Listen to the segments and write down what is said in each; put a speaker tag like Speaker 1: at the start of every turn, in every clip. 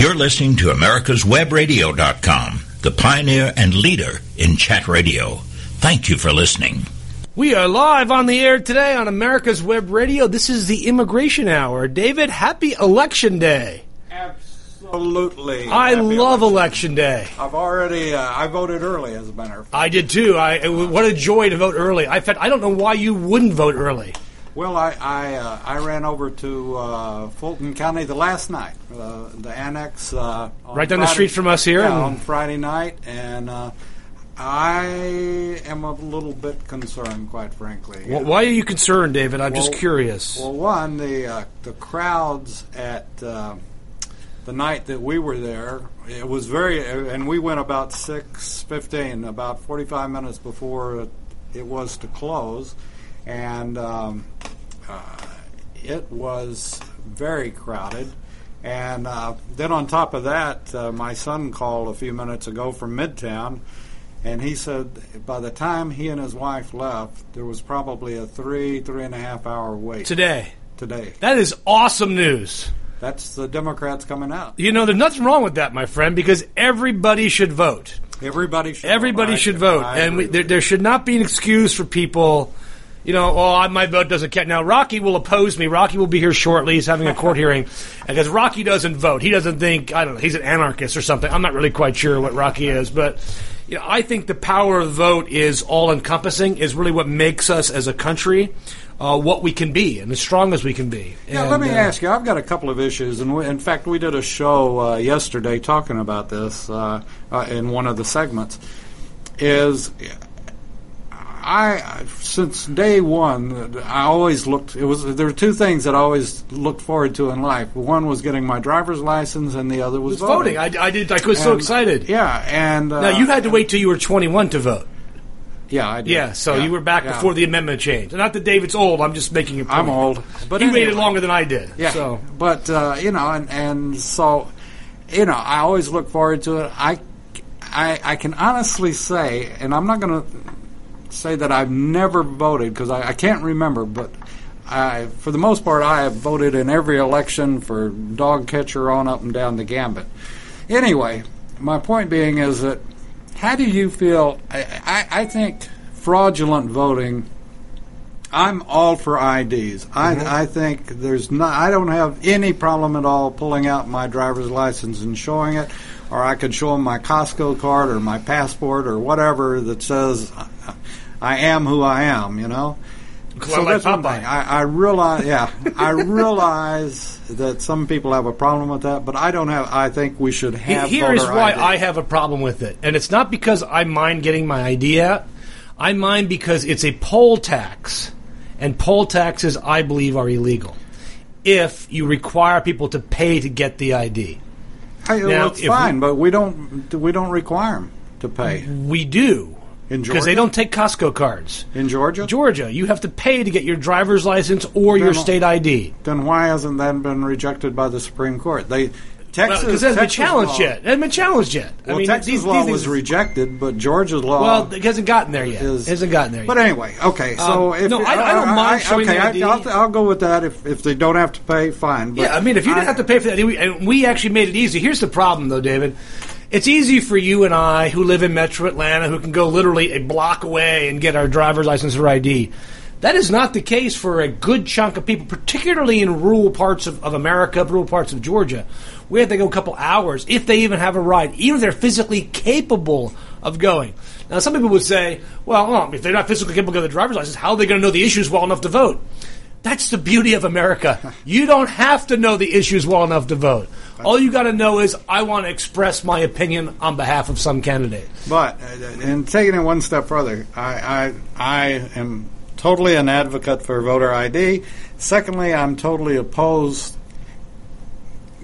Speaker 1: You're listening to America'sWebRadio.com, the pioneer and leader in chat radio. Thank you for listening.
Speaker 2: We are live on the air today on America's Web Radio. This is the Immigration Hour. David, happy Election Day.
Speaker 3: Absolutely.
Speaker 2: I
Speaker 3: Happy
Speaker 2: love
Speaker 3: election.
Speaker 2: Election Day.
Speaker 3: I've already, uh, I voted early as a matter of fact.
Speaker 2: I did too. I what a joy to vote early. I fact, I don't know why you wouldn't vote early.
Speaker 3: Well, I I, uh, I ran over to uh, Fulton County the last night, uh, the annex. Uh,
Speaker 2: Right down the street from us here,
Speaker 3: Yeah, on Friday night, and uh, I am a little bit concerned, quite frankly.
Speaker 2: Wh- Why are you concerned, David? I'm just curious.
Speaker 3: Well, one, the uh, the crowds at the night that we were there, it was very, and we went about six fifteen, about forty five minutes before it was to close, and um, uh, it was very crowded. And uh, then on top of that, uh, my son called a few minutes ago from Midtown, and he said by the time he and his wife left, there was probably a three, three and a half hour wait
Speaker 2: Today,
Speaker 3: today.
Speaker 2: that is awesome news.
Speaker 3: That's the Democrats coming out.
Speaker 2: You know, there's nothing wrong with that, my friend, because everybody should vote.
Speaker 3: Everybody should.
Speaker 2: Everybody
Speaker 3: vote.
Speaker 2: Should vote, and we, there, there should not be an excuse for people. You know, oh, my vote doesn't count. Now, Rocky will oppose me. Rocky will be here shortly. He's having a court hearing because Rocky doesn't vote. He doesn't think I don't know. He's an anarchist or something. I'm not really quite sure what Rocky is, but you know, I think the power of the vote is all encompassing. Is really what makes us as a country uh, what we can be and as strong as we can be.
Speaker 3: Yeah,
Speaker 2: And,
Speaker 3: let me
Speaker 2: uh,
Speaker 3: ask you. I've got a couple of issues, and we, in fact, we did a show uh, yesterday talking about this uh, uh, in one of the segments. Is I since day one, I always looked. It was there were two things that I always looked forward to in life. One was getting my driver's license, and the other was
Speaker 2: It's voting. I, I did. I was so excited.
Speaker 3: Yeah, and uh,
Speaker 2: Now you had to wait till you were 21 to vote.
Speaker 3: Yeah, I did.
Speaker 2: Yeah, so
Speaker 3: Yeah,
Speaker 2: you were back
Speaker 3: yeah.
Speaker 2: before the amendment changed. Not that David's old. I'm just making a point.
Speaker 3: I'm old, but
Speaker 2: he waited longer than I did.
Speaker 3: Yeah,
Speaker 2: So
Speaker 3: but uh, you know, and and so you know, I always look forward to it. I I, I can honestly say, and I'm not going to say that I've never voted because I, I can't remember, but. I, for the most part, I have voted in every election for dog catcher on up and down the gambit. Anyway, my point being is that how do you feel? I, I, I think fraudulent voting I'm all for IDs. I, mm-hmm. I think there's not. I don't have any problem at all pulling out my driver's license and showing it, or I could show them my Costco card or my passport or whatever that says uh, I am who I am. You know.
Speaker 2: Like
Speaker 3: that's one thing. I, I realize. Yeah, I realize that some people have a problem with that, but I don't have. I think we should have.
Speaker 2: here is why
Speaker 3: ID.
Speaker 2: I have a problem with it, and it's not because I mind getting my ID out. I mind because it's a poll tax, and poll taxes, I believe, are illegal. If you require people to pay to get the ID, Now,
Speaker 3: well, it's
Speaker 2: if we-
Speaker 3: fine, but we don't. We don't require them to pay
Speaker 2: we do
Speaker 3: in
Speaker 2: because they don't take Costco cards.
Speaker 3: in Georgia.
Speaker 2: Georgia, you have to pay to get your driver's license or your state ID.
Speaker 3: then why hasn't that been rejected by the Supreme Court? They Texas
Speaker 2: Because hasn't been challenged
Speaker 3: law,
Speaker 2: yet. It hasn't been challenged yet.
Speaker 3: Well,
Speaker 2: I mean,
Speaker 3: Texas
Speaker 2: these,
Speaker 3: law
Speaker 2: these
Speaker 3: was rejected, but Georgia's law.
Speaker 2: Well, it hasn't gotten there yet.
Speaker 3: is,
Speaker 2: it hasn't gotten there yet.
Speaker 3: But anyway, okay. So
Speaker 2: Um,
Speaker 3: if
Speaker 2: no, I- I don't mind showing
Speaker 3: okay, I, I'll, I'll go with that. If if they don't have to pay, fine. But
Speaker 2: yeah, I mean, if you didn't have to pay for that, we, and we actually made it easy. Here's the problem, though, David. It's easy for you and I, who live in Metro Atlanta, who can go literally a block away and get our driver's license or ID. That is not the case for a good chunk of people, particularly in rural parts of, of America, rural parts of Georgia, where they go a couple hours, if they even have a ride, even if they're physically capable of going. Now, some people would say, well, well, if they're not physically capable of getting the driver's license, how are they going to know the issues well enough to vote? That's the beauty of America. You don't have to know the issues well enough to vote. All you got to know is I want to express my opinion on behalf of some candidate.
Speaker 3: But uh, and taking it one step further, I, I I am totally an advocate for voter ID. Secondly, I'm totally opposed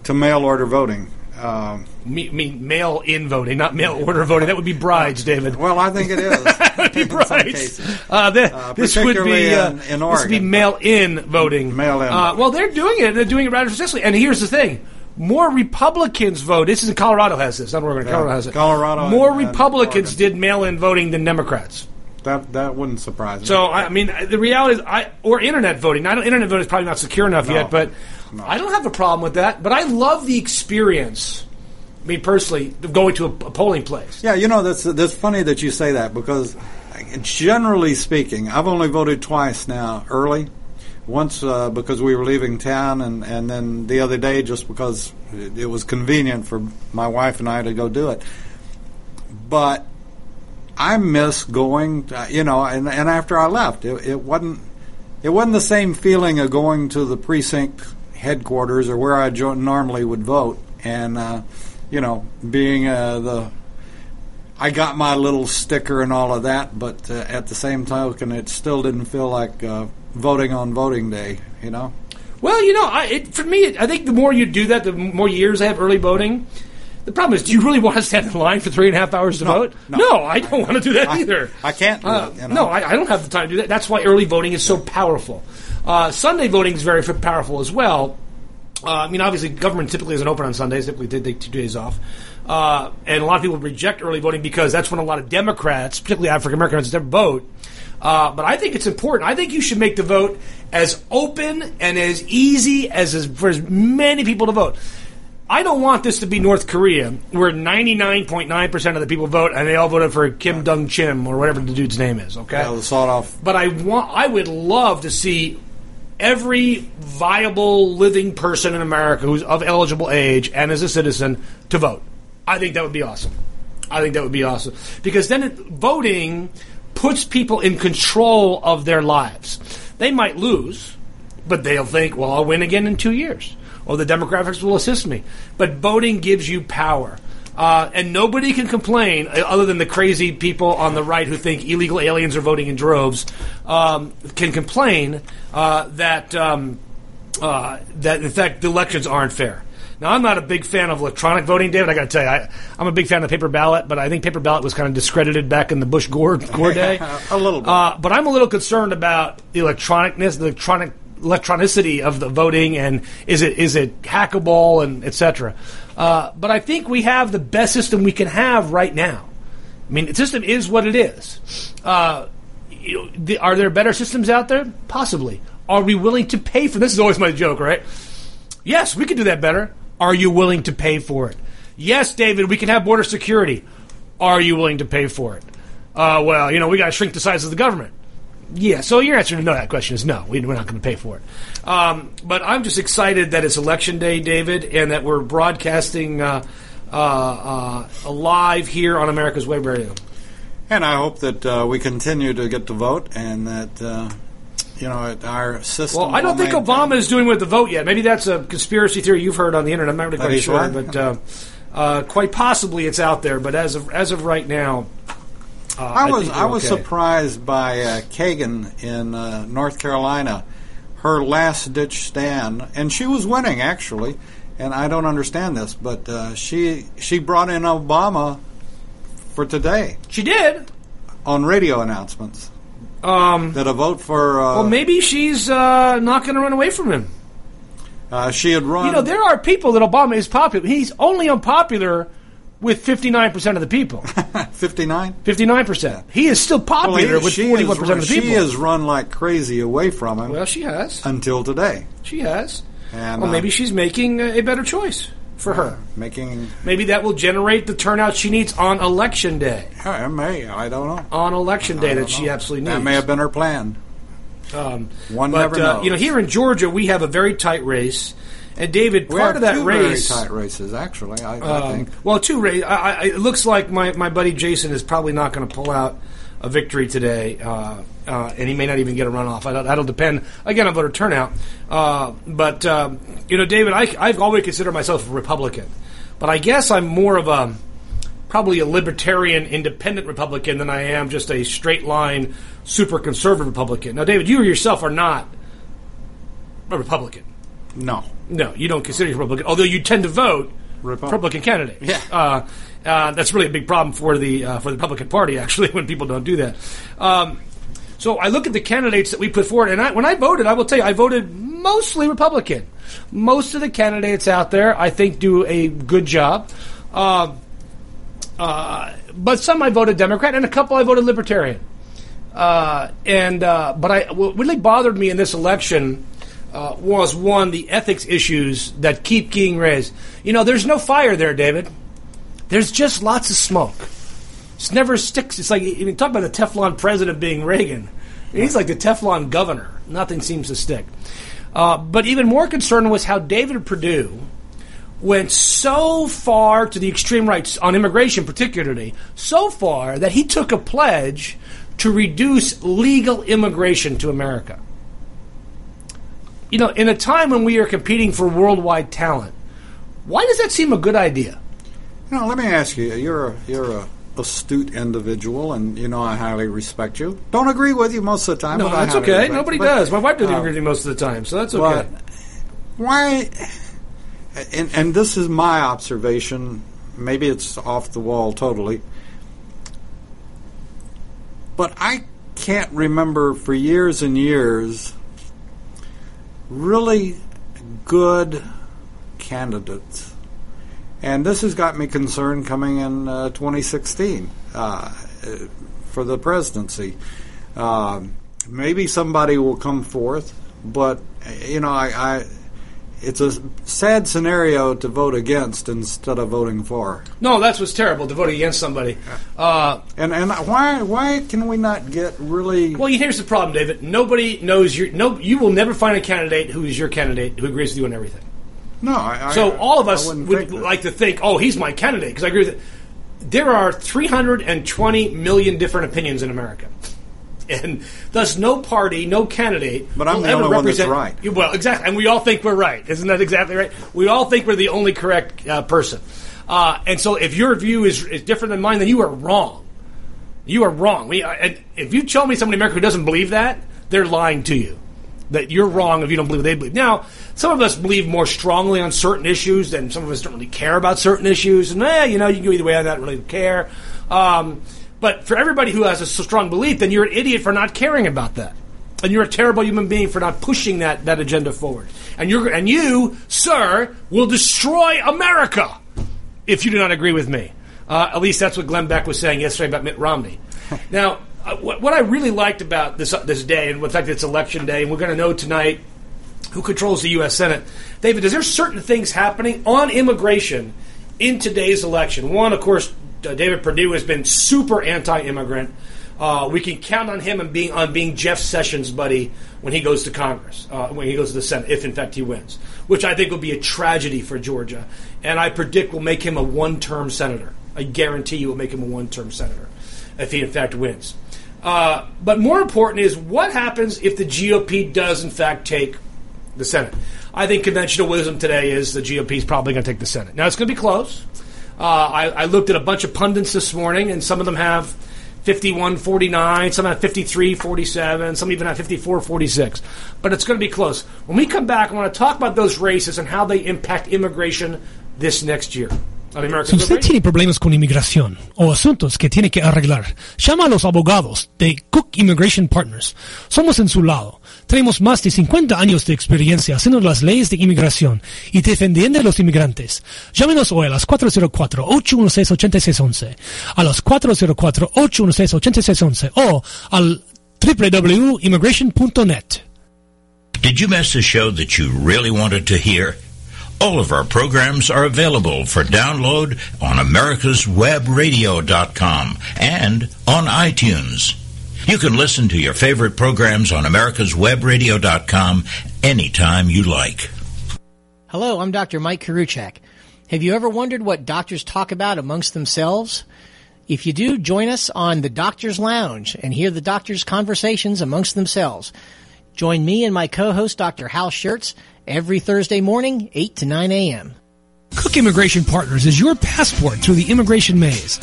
Speaker 3: to mail order voting. Um,
Speaker 2: Me, mean mail in voting, not mail order voting. That would be brides, David.
Speaker 3: well, I think it is.
Speaker 2: That would be
Speaker 3: in
Speaker 2: brides. Uh, th-
Speaker 3: Uh,
Speaker 2: this would be uh,
Speaker 3: in- in
Speaker 2: this would be mail in voting.
Speaker 3: Mail-in
Speaker 2: Uh,
Speaker 3: voting.
Speaker 2: well, they're doing it. They're doing it rather successfully. And here's the thing: more Republicans vote. This is in Colorado has this. I don't Oregon.
Speaker 3: Yeah,
Speaker 2: Colorado has it.
Speaker 3: Colorado
Speaker 2: More
Speaker 3: and- and
Speaker 2: Republicans
Speaker 3: Oregon.
Speaker 2: did mail in voting than Democrats.
Speaker 3: That that wouldn't surprise me.
Speaker 2: So I mean, the reality is, I or internet voting. I don't. internet voting is probably not secure enough
Speaker 3: No.
Speaker 2: yet, but
Speaker 3: no.
Speaker 2: I don't have a problem with that, but I love the experience. I mean, personally, of going to a, a polling place.
Speaker 3: Yeah, you know that's that's funny that you say that because generally speaking, I've only voted twice now early. Once uh, because we were leaving town, and, and then the other day just because it, it was convenient for my wife and I to go do it. But I miss going, uh, you know, and, and after I left, it, it wasn't it wasn't the same feeling of going to the precinct headquarters or where I jo- normally would vote, and uh, you know, being uh, the I got my little sticker and all of that, but uh, at the same token, it still didn't feel like uh, voting on voting day. You know.
Speaker 2: Well, you know, I, it, for me, I think the more you do that, the more years I have early voting. The problem is, do you really want to stand in line for three and a half hours to
Speaker 3: No,
Speaker 2: vote?
Speaker 3: no.
Speaker 2: I don't want to do that
Speaker 3: I-
Speaker 2: either.
Speaker 3: I can't
Speaker 2: Uh,
Speaker 3: it, you know.
Speaker 2: No, I, I don't have the time to do that. That's why early voting is so powerful. Uh, Sunday voting is very powerful as well. Uh, I mean, obviously, government typically isn't open on Sundays. Typically, they take two days off. Uh, and a lot of people reject early voting because that's when a lot of Democrats, particularly African Americans, vote. Uh, but I think it's important. I think you should make the vote as open and as easy as, as for as many people to vote. I don't want this to be North Korea, where 99.9% of the people vote and they all voted for Kim Dong Chim or whatever the dude's name is, okay?
Speaker 3: Yeah, the sawed off.
Speaker 2: But I want I would love to see every viable living person in America who's of eligible age and is a citizen to vote. I think that would be awesome. I think that would be awesome because then it, voting puts people in control of their lives. They might lose, but they'll think, "Well, I'll win again in 2 years." Or the demographics will assist me. But voting gives you power. Uh, and nobody can complain, uh, other than the crazy people on the right who think illegal aliens are voting in droves, um, can complain uh, that um, uh, that in fact the elections aren't fair. Now I'm not a big fan of electronic voting, David. I got to tell you, I, I'm a big fan of the paper ballot, but I think paper ballot was kind of discredited back in the Bush Gore, Gore day.
Speaker 3: A little bit.
Speaker 2: Uh, but I'm a little concerned about the electronicness, the electronic electronicity of the voting, and is it is it hackable and etc. Uh, but I think we have the best system we can have right now. I mean, the system is what it is. Uh, you know, the, are there better systems out there? Possibly. Are we willing to pay for? This is always my joke, right? Yes, we could do that better. Are you willing to pay for it? Yes, David, we can have border security. Are you willing to pay for it? Uh, well, you know, we got to shrink the size of the government. Yeah, so your answer to no that question is no. We, we're not going to pay for it. Um, but I'm just excited that it's election day, David, and that we're broadcasting uh, uh, uh, live here on America's Web Radio.
Speaker 3: And I hope that uh, we continue to get to vote and that, uh, you know, our system.
Speaker 2: Well, I don't think Obama is doing with the vote yet. Maybe that's a conspiracy theory you've heard on the internet. I'm not really quite sure,
Speaker 3: what?
Speaker 2: but uh, uh, quite possibly it's out there. But as of as of right now, uh,
Speaker 3: I was
Speaker 2: think
Speaker 3: I was
Speaker 2: okay.
Speaker 3: surprised by uh, Hagan in uh, North Carolina, her last ditch stand, and she was winning actually. And I don't understand this, but uh, she she brought in Obama for today
Speaker 2: She did.
Speaker 3: on radio announcements
Speaker 2: Um,
Speaker 3: that a vote for uh,
Speaker 2: well, maybe she's uh, not going to run away from him.
Speaker 3: uh, she had run.
Speaker 2: You know, there are people that Obama is popular. He's only unpopular with 59% of the people.
Speaker 3: fifty nine.
Speaker 2: 59%. He is still popular with 41% of the people.
Speaker 3: She has run like crazy away from him
Speaker 2: well, she has.
Speaker 3: until today,
Speaker 2: She has.
Speaker 3: and
Speaker 2: Well,
Speaker 3: uh,
Speaker 2: maybe she's making a better choice for her.
Speaker 3: making.
Speaker 2: Maybe that will generate the turnout she needs on election day.
Speaker 3: I may. I don't know.
Speaker 2: On election day that
Speaker 3: don't
Speaker 2: she
Speaker 3: know.
Speaker 2: absolutely
Speaker 3: That may have been her plan.
Speaker 2: Um,
Speaker 3: One
Speaker 2: but
Speaker 3: never
Speaker 2: uh,
Speaker 3: knows.
Speaker 2: you know, here in Georgia, we have a very tight race, and David,
Speaker 3: We
Speaker 2: part of that
Speaker 3: two
Speaker 2: race.
Speaker 3: very tight races, actually. I, I
Speaker 2: Um,
Speaker 3: think.
Speaker 2: well, two race. I, I, it looks like my, my buddy Jason is probably not going to pull out a victory today, uh, uh, and he may not even get a runoff. I, that'll depend again on voter turnout. Uh, but um, you know, David, I, I've always considered myself a Republican, but I guess I'm more of a probably a libertarian, independent Republican than I am just a straight line, super conservative Republican. Now, David, you yourself are not a Republican.
Speaker 3: No.
Speaker 2: No, you don't consider yourself a Republican, although you tend to vote
Speaker 3: Repu-
Speaker 2: Republican candidates.
Speaker 3: Yeah.
Speaker 2: Uh, that's really a big problem for the uh, for the Republican Party, actually, when people don't do that. Um, so I look at the candidates that we put forward, and I, when I voted, I will tell you, I voted mostly Republican. Most of the candidates out there, I think, do a good job. Uh, uh, but some I voted Democrat, and a couple I voted Libertarian. Uh, and uh, but I what really bothered me in this election uh, was one the ethics issues that keep being raised. You know, there's no fire there, David. There's just lots of smoke. It's never sticks. It's like you mean, talk about the Teflon president being Reagan. He's like the Teflon governor. Nothing seems to stick. Uh, but even more concerning was how David Perdue went so far to the extreme right on immigration, particularly so far that he took a pledge to reduce legal immigration to America. You know, in a time when we are competing for worldwide talent, why does that seem a good idea?
Speaker 3: You know, let me ask you. You're a, you're a astute individual, and you know I highly respect you. Don't agree with you most of the time.
Speaker 2: No,
Speaker 3: but
Speaker 2: that's okay. Nobody
Speaker 3: you. But,
Speaker 2: does. My wife doesn't
Speaker 3: uh,
Speaker 2: agree with me most of the time, so that's
Speaker 3: But
Speaker 2: okay.
Speaker 3: why? And, and this is my observation. Maybe it's off the wall totally. But I can't remember for years and years really good candidates. And this has got me concerned coming in uh, 2016 uh, for the presidency. Um, maybe somebody will come forth, but you know, I, I it's a sad scenario to vote against instead of voting for.
Speaker 2: No, that's what's terrible to vote against somebody. Uh,
Speaker 3: And and why why can we not get really?
Speaker 2: well, here's the problem, David. Nobody knows your. No, you will never find a candidate who is your candidate who agrees with you on everything.
Speaker 3: No, I,
Speaker 2: So
Speaker 3: I-
Speaker 2: all of us would like to think, oh, he's my candidate because I agree with it. There are 320 million different opinions in America. And thus, no party, no candidate.
Speaker 3: But I'm the only one that's right.
Speaker 2: Well, exactly, and we all think we're right. Isn't that exactly right? We all think we're the only correct uh, person. Uh, and so, if your view is, is different than mine, then you are wrong. You are wrong. We, uh, and if you tell me somebody in America who doesn't believe that, they're lying to you. That you're wrong if you don't believe what they believe. Now, some of us believe more strongly on certain issues, and some of us don't really care about certain issues. And eh, you know, you can go either way on that. Really care. Um, but for everybody who has a strong belief, then you're an idiot for not caring about that, and you're a terrible human being for not pushing that that agenda forward. And you're and you, sir, will destroy America if you do not agree with me. Uh, at least that's what Glenn Beck was saying yesterday about Mitt Romney. now, what, what I really liked about this uh, this day, and in fact that it's election day, and we're going to know tonight who controls the U.S. Senate. David, is there certain things happening on immigration in today's election? One, of course, uh, David Perdue has been super anti-immigrant. Uh, we can count on him and being on being Jeff Sessions' buddy when he goes to Congress, uh, when he goes to the Senate, if in fact he wins, which I think will be a tragedy for Georgia, and I predict will make him a one-term senator. I guarantee you will make him a one-term senator if he in fact wins. Uh, but more important is what happens if the GOP does in fact take the Senate. I think conventional wisdom today is the GOP is probably going to take the Senate. Now it's going to be close. Uh, I, I looked at a bunch of pundits this morning, and some of them have 51 49, some have 53 47, some even have 54 46. But it's going to be close. When we come back, I want to talk about those races and how they impact immigration this next year.
Speaker 4: Si usted tiene problemas con inmigración o asuntos que tiene que arreglar, llama a los abogados de Cook Immigration Partners. Somos en su lado. Tenemos más de 50 años de experiencia haciendo las leyes de inmigración y defendiendo a los inmigrantes. Llámenos hoy a las 404-816-8611, a los 404-816-8611 o al www.immigration.net.
Speaker 1: Did you miss a show that you really wanted to hear? All of our programs are available for download on americaswebradio.com and on iTunes. You can listen to your favorite programs on americaswebradio.com anytime you like.
Speaker 5: Hello, I'm Dr. Mike Karuchak. Have you ever wondered what doctors talk about amongst themselves? If you do, join us on the Doctor's Lounge and hear the doctors' conversations amongst themselves. Join me and my co-host, Dr. Hal Schertz, every Thursday morning, 8 to 9 a.m.
Speaker 4: Cook Immigration Partners is your passport through the immigration maze.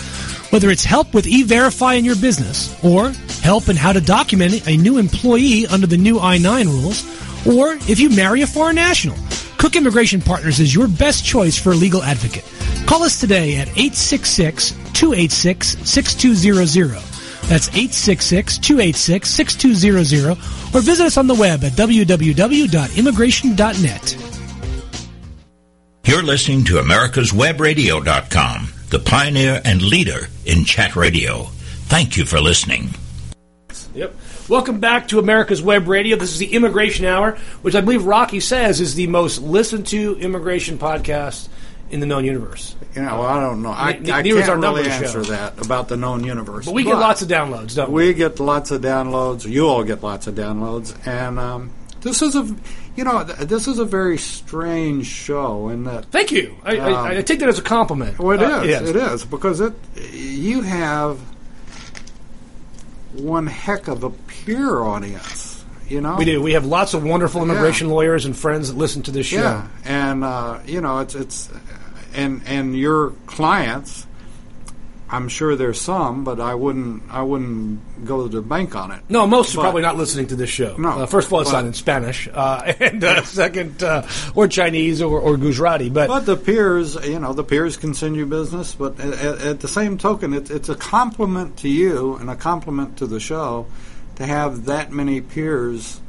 Speaker 4: Whether it's help with e-verify in your business, or help in how to document a new employee under the new I-9 rules, or if you marry a foreign national, Cook Immigration Partners is your best choice for a legal advocate. Call us today at 866-286-6200. That's 866-286-6200, or visit us on the web at www.immigration.net.
Speaker 1: You're listening to americaswebradio.com, the pioneer and leader in chat radio. Thank you for listening.
Speaker 2: Yep. Welcome back to America's Web Radio. This is the Immigration Hour, which I believe Rocky says is the most listened to immigration podcast in the known universe.
Speaker 3: You know, I don't know. I,
Speaker 2: Ne-
Speaker 3: I can't really
Speaker 2: numbers show.
Speaker 3: answer that about the known universe.
Speaker 2: But we get lots of downloads, don't we?
Speaker 3: we get lots of downloads. You all get lots of downloads, and um, this is a, you know, th- this is a very strange show in that.
Speaker 2: Thank you. I, I, I take that as a compliment.
Speaker 3: Well, it is.
Speaker 2: Uh, yes.
Speaker 3: It is because it. You have one heck of a peer audience. You know,
Speaker 2: We do. We have lots of wonderful immigration lawyers and friends that listen to this show.
Speaker 3: Yeah, and uh, you know, it's it's, and and your clients. I'm sure there's some, but I wouldn't I wouldn't go to the bank on it.
Speaker 2: No, most are probably not listening to this show.
Speaker 3: No,
Speaker 2: Uh, first of all, it's
Speaker 3: but-
Speaker 2: not in Spanish, uh, and uh, second, uh, or Chinese or, or Gujarati. But,
Speaker 3: But the peers, you know, the peers can send you business. But at, at, at the same token, it's it's a compliment to you and a compliment to the show to have that many peers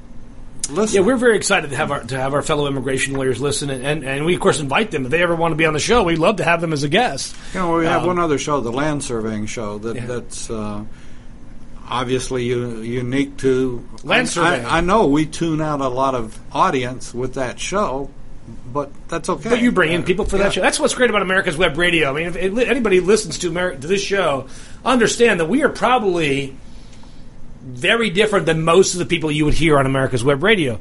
Speaker 3: listen.
Speaker 2: yeah, we're very excited to have our to have our fellow immigration lawyers listen, and, and, and we of course invite them if they ever want to be on the show. We'd love to have them as a guest.
Speaker 3: You know, we have
Speaker 2: Um,
Speaker 3: one other show, the land surveying show, that
Speaker 2: Yeah.
Speaker 3: that's uh, obviously u- unique to
Speaker 2: Land surveying.
Speaker 3: I, I know we tune out a lot of audience with that show, but that's okay.
Speaker 2: But you bring in people for
Speaker 3: Yeah.
Speaker 2: that show. That's what's great about America's Web Radio. I mean, if anybody listens to, Ameri- to this show, understand that we are probably very different than most of the people you would hear on America's Web Radio.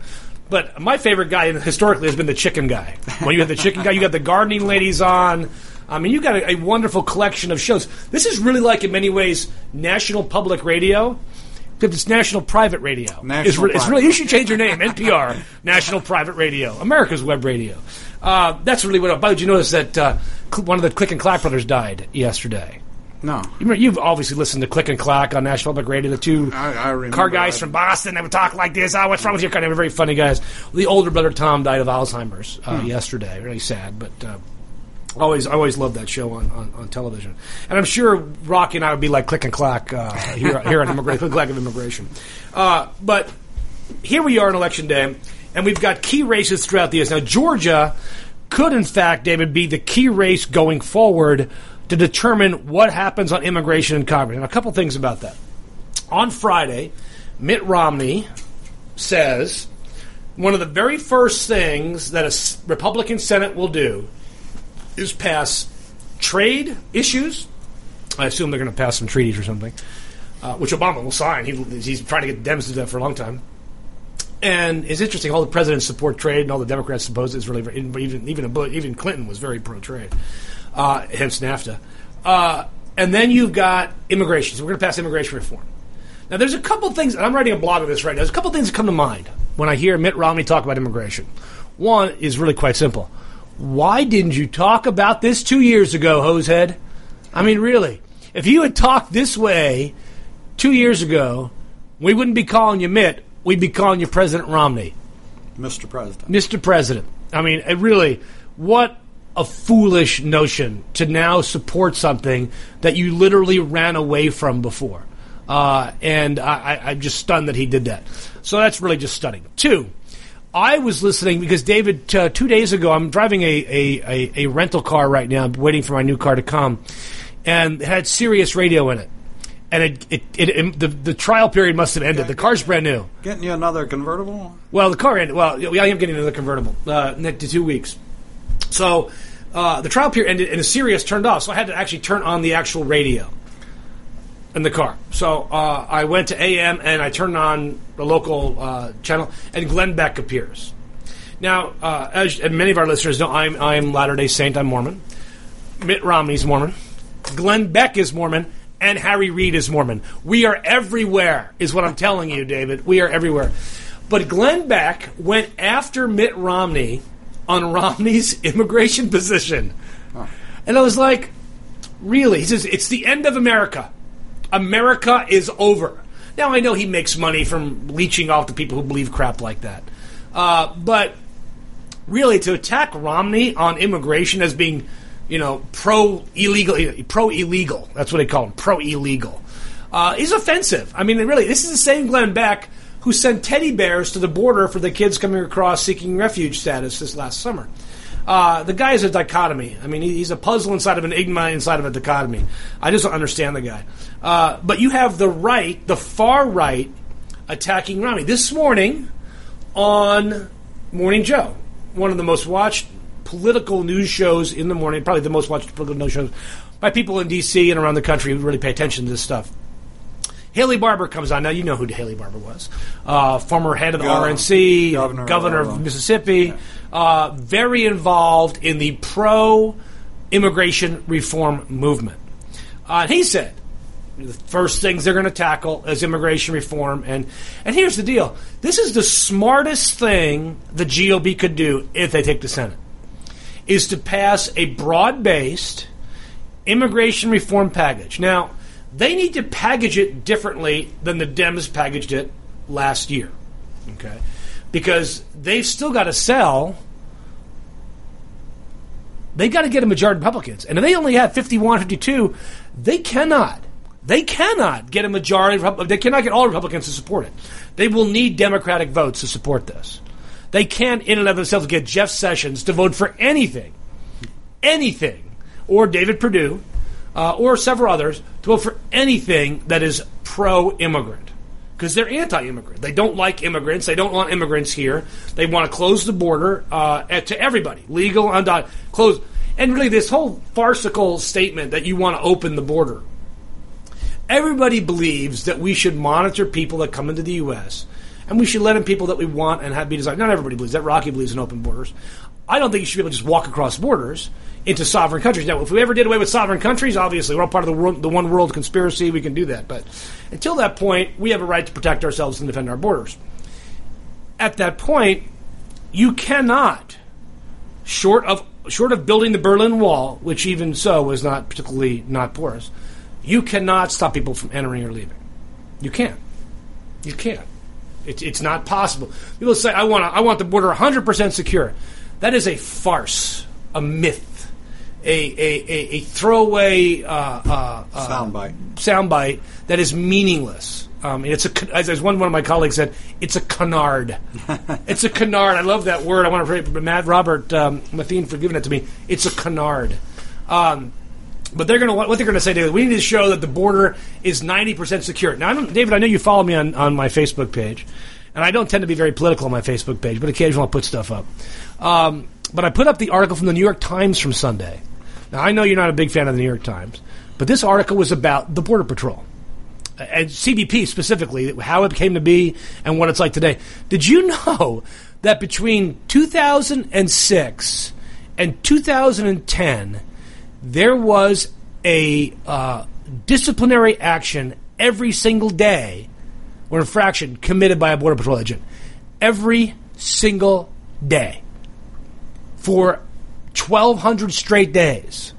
Speaker 2: But my favorite guy historically has been the chicken guy. When you have the chicken guy, you got the gardening ladies on. I mean, you got a, a wonderful collection of shows. This is really like, in many ways, National Public Radio. Except it's National Private Radio.
Speaker 3: National
Speaker 2: it's, re- it's really you should change your name. NPR, National Private Radio, America's Web Radio. Uh, that's really what. By the way, did you notice that uh, one of the Click and Clack brothers died yesterday?
Speaker 3: No,
Speaker 2: You you've obviously listened to Click and Clack on National Public Radio. The two
Speaker 3: I, I
Speaker 2: car guys
Speaker 3: that.
Speaker 2: from Boston that would talk like this. Oh, what's wrong with your car? They were very funny guys. The older brother Tom died of Alzheimer's uh,
Speaker 3: Hmm.
Speaker 2: yesterday. Really sad, but. Uh, Always, I always loved that show on, on, on television, and I'm sure Rocky and I would be like click and clack uh, here here on immigration, click clack of immigration. Uh, but here we are on election day, and we've got key races throughout the years. Now, Georgia could, in fact, David, be the key race going forward to determine what happens on immigration in Congress. And a couple things about that. On Friday, Mitt Romney says one of the very first things that a Republican Senate will do is pass trade issues. I assume they're going to pass some treaties or something, uh, which Obama will sign. He, he's trying to get Dems to do that for a long time. And it's interesting. All the presidents support trade, and all the Democrats suppose it's really even even even Clinton was very pro trade, uh, hence NAFTA. Uh, and then you've got immigration. So we're going to pass immigration reform. Now, there's a couple things, and I'm writing a blog on this right now. There's a couple things that come to mind when I hear Mitt Romney talk about immigration. One is really quite simple. Why didn't you talk about this two years ago, hosehead? I mean, really. If you had talked this way two years ago, we wouldn't be calling you Mitt. We'd be calling you President Romney.
Speaker 3: Mr. President.
Speaker 2: Mr. President. I mean, it really, what a foolish notion to now support something that you literally ran away from before. Uh, and I, I, I'm just stunned that he did that. So that's really just stunning. Two, I was listening because David, uh, two days ago, I'm driving a, a, a, a rental car right now, waiting for my new car to come, and it had Sirius radio in it. And it, it, it, it the, the trial period must have ended. The car's brand new.
Speaker 3: Getting you another convertible?
Speaker 2: Well, the car ended. Well, I am getting another convertible uh, next to two weeks. So uh, the trial period ended, and the Sirius turned off. So I had to actually turn on the actual radio in the car. So uh, I went to AM and I turned on the local uh, channel, and Glenn Beck appears. Now, uh, as many of our listeners know, I'm I'm Latter Day Saint. I'm Mormon. Mitt Romney's Mormon. Glenn Beck is Mormon. And Harry Reid is Mormon. We are everywhere, is what I'm telling you, David. We are everywhere. But Glenn Beck went after Mitt Romney on Romney's immigration position. And I was like, really? He says, it's the end of America. America is over. Now, I know he makes money from leeching off the people who believe crap like that. Uh, but really, to attack Romney on immigration as being, you know, pro illegal, pro illegal, that's what they call him, pro illegal, uh, is offensive. I mean, really, this is the same Glenn Beck who sent teddy bears to the border for the kids coming across seeking refuge status this last summer. Uh, the guy is a dichotomy. I mean, he's a puzzle inside of an enigma inside of a dichotomy. I just don't understand the guy. Uh, but you have the right, the far right, attacking Romney. This morning on Morning Joe, one of the most watched political news shows in the morning, probably the most watched political news shows by people in D.C. and around the country who really pay attention to this stuff. Haley Barbour comes on. Now, you know who Haley Barbour was. Uh, former head of the
Speaker 3: Governor-
Speaker 2: RNC,
Speaker 3: governor
Speaker 2: governor,
Speaker 3: of,
Speaker 2: Mississippi, uh, very involved in the pro immigration reform movement. Uh, he said the first things they're going to tackle is immigration reform. And, and here's the deal this is the smartest thing the GOP could do if they take the Senate, is to pass a broad based immigration reform package. Now, they need to package it differently than the Dems packaged it last year. Okay? Because they've still got to sell. They've got to get a majority of Republicans. And if they only have 51, 52, they cannot. They cannot get a majority. of They cannot get all Republicans to support it. They will need Democratic votes to support this. They can't, in and of themselves, get Jeff Sessions to vote for anything, anything, or David Perdue, uh, or several others to vote for anything that is pro-immigrant because they're anti-immigrant. They don't like immigrants. They don't want immigrants here. They want to close the border uh, to everybody, legal, undone, close. And really, this whole farcical statement that you want to open the border. Everybody believes that we should monitor people that come into the U.S. and we should let in people that we want and have be desired. Not everybody believes that. Rocky believes in open borders. I don't think you should be able to just walk across borders into sovereign countries. Now, if we ever did away with sovereign countries, obviously we're all part of the, world, the one world conspiracy. We can do that, but until that point, we have a right to protect ourselves and defend our borders. At that point, you cannot, short of short of building the Berlin Wall, which even so was not particularly not porous, you cannot stop people from entering or leaving. You can't. You can't. It's it's not possible. People say, "I want I want the border 100 percent secure." That is a farce, a myth, a a, a, a throwaway uh, uh, uh,
Speaker 3: Soundbite.
Speaker 2: soundbite that is meaningless. Um, it's a as, as one one of my colleagues said, it's a canard. it's a canard. I love that word. I want to pray Matt Robert um, Mathene for giving it to me. It's a canard. Um, but they're going to what they're going to say, David. We need to show that the border is ninety percent secure. Now, I don't, David, I know you follow me on, on my Facebook page, and I don't tend to be very political on my Facebook page, but occasionally I'll put stuff up. Um, but I put up the article from the New York Times from Sunday. Now, I know you're not a big fan of the New York Times, but this article was about the Border Patrol and CBP specifically, how it came to be and what it's like today. Did you know that between 2006 and 2010, there was a uh, disciplinary action every single day or infraction committed by a Border Patrol agent? Every single day for 1,200 straight days.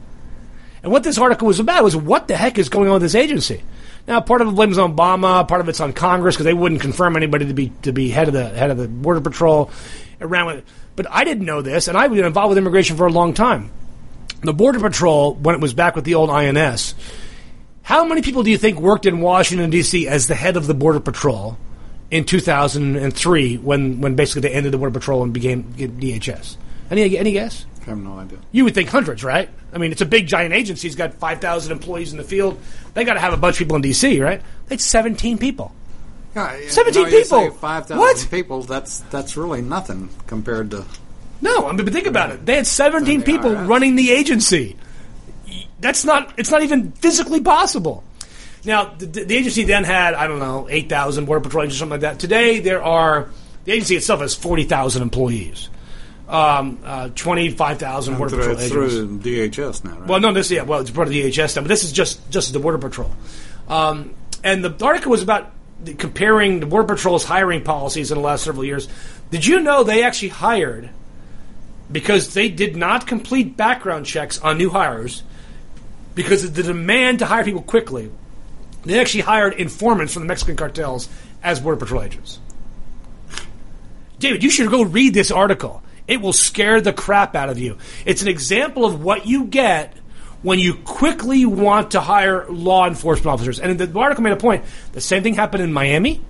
Speaker 2: And what this article was about was what the heck is going on with this agency? Now, part of it blames on Obama, part of it's on Congress because they wouldn't confirm anybody to be to be head of the head of the border patrol. Around with it, but I didn't know this, and I've been involved with immigration for a long time. The border patrol, when it was back with the old INS, how many people do you think worked in Washington D.C. as the head of the border patrol in 2003 when when basically they ended the border patrol and became DHS? Any any guess?
Speaker 3: I have no idea.
Speaker 2: You would think hundreds, right? I mean, it's a big, giant agency. It's got 5,000 employees in the field. They got to have a bunch of people in D.C., right? They had 17 people.
Speaker 3: Yeah, you
Speaker 2: 17
Speaker 3: know, you
Speaker 2: people.
Speaker 3: 5,000 people, that's that's really nothing compared to.
Speaker 2: No, I mean, but think about it. They had 17
Speaker 3: the
Speaker 2: people
Speaker 3: IRS.
Speaker 2: running the agency. That's not, it's not even physically possible. Now, the, the agency then had, I don't know, 8,000 Border Patrol agents, or something like that. Today, there are, the agency itself has 40,000 employees. Um, uh, 25,000 Border Patrol agents.
Speaker 3: through DHS now, right?
Speaker 2: Well, no, this yeah, well, it's part of DHS now, but this is just just the Border Patrol. Um, and the article was about the, comparing the Border Patrol's hiring policies in the last several years. Did you know they actually hired because they did not complete background checks on new hires because of the demand to hire people quickly? They actually hired informants from the Mexican cartels as Border Patrol agents. David, you should go read this article. It will scare the crap out of you. It's an example of what you get when you quickly want to hire law enforcement officers. And the article made a point. The same thing happened in Miami,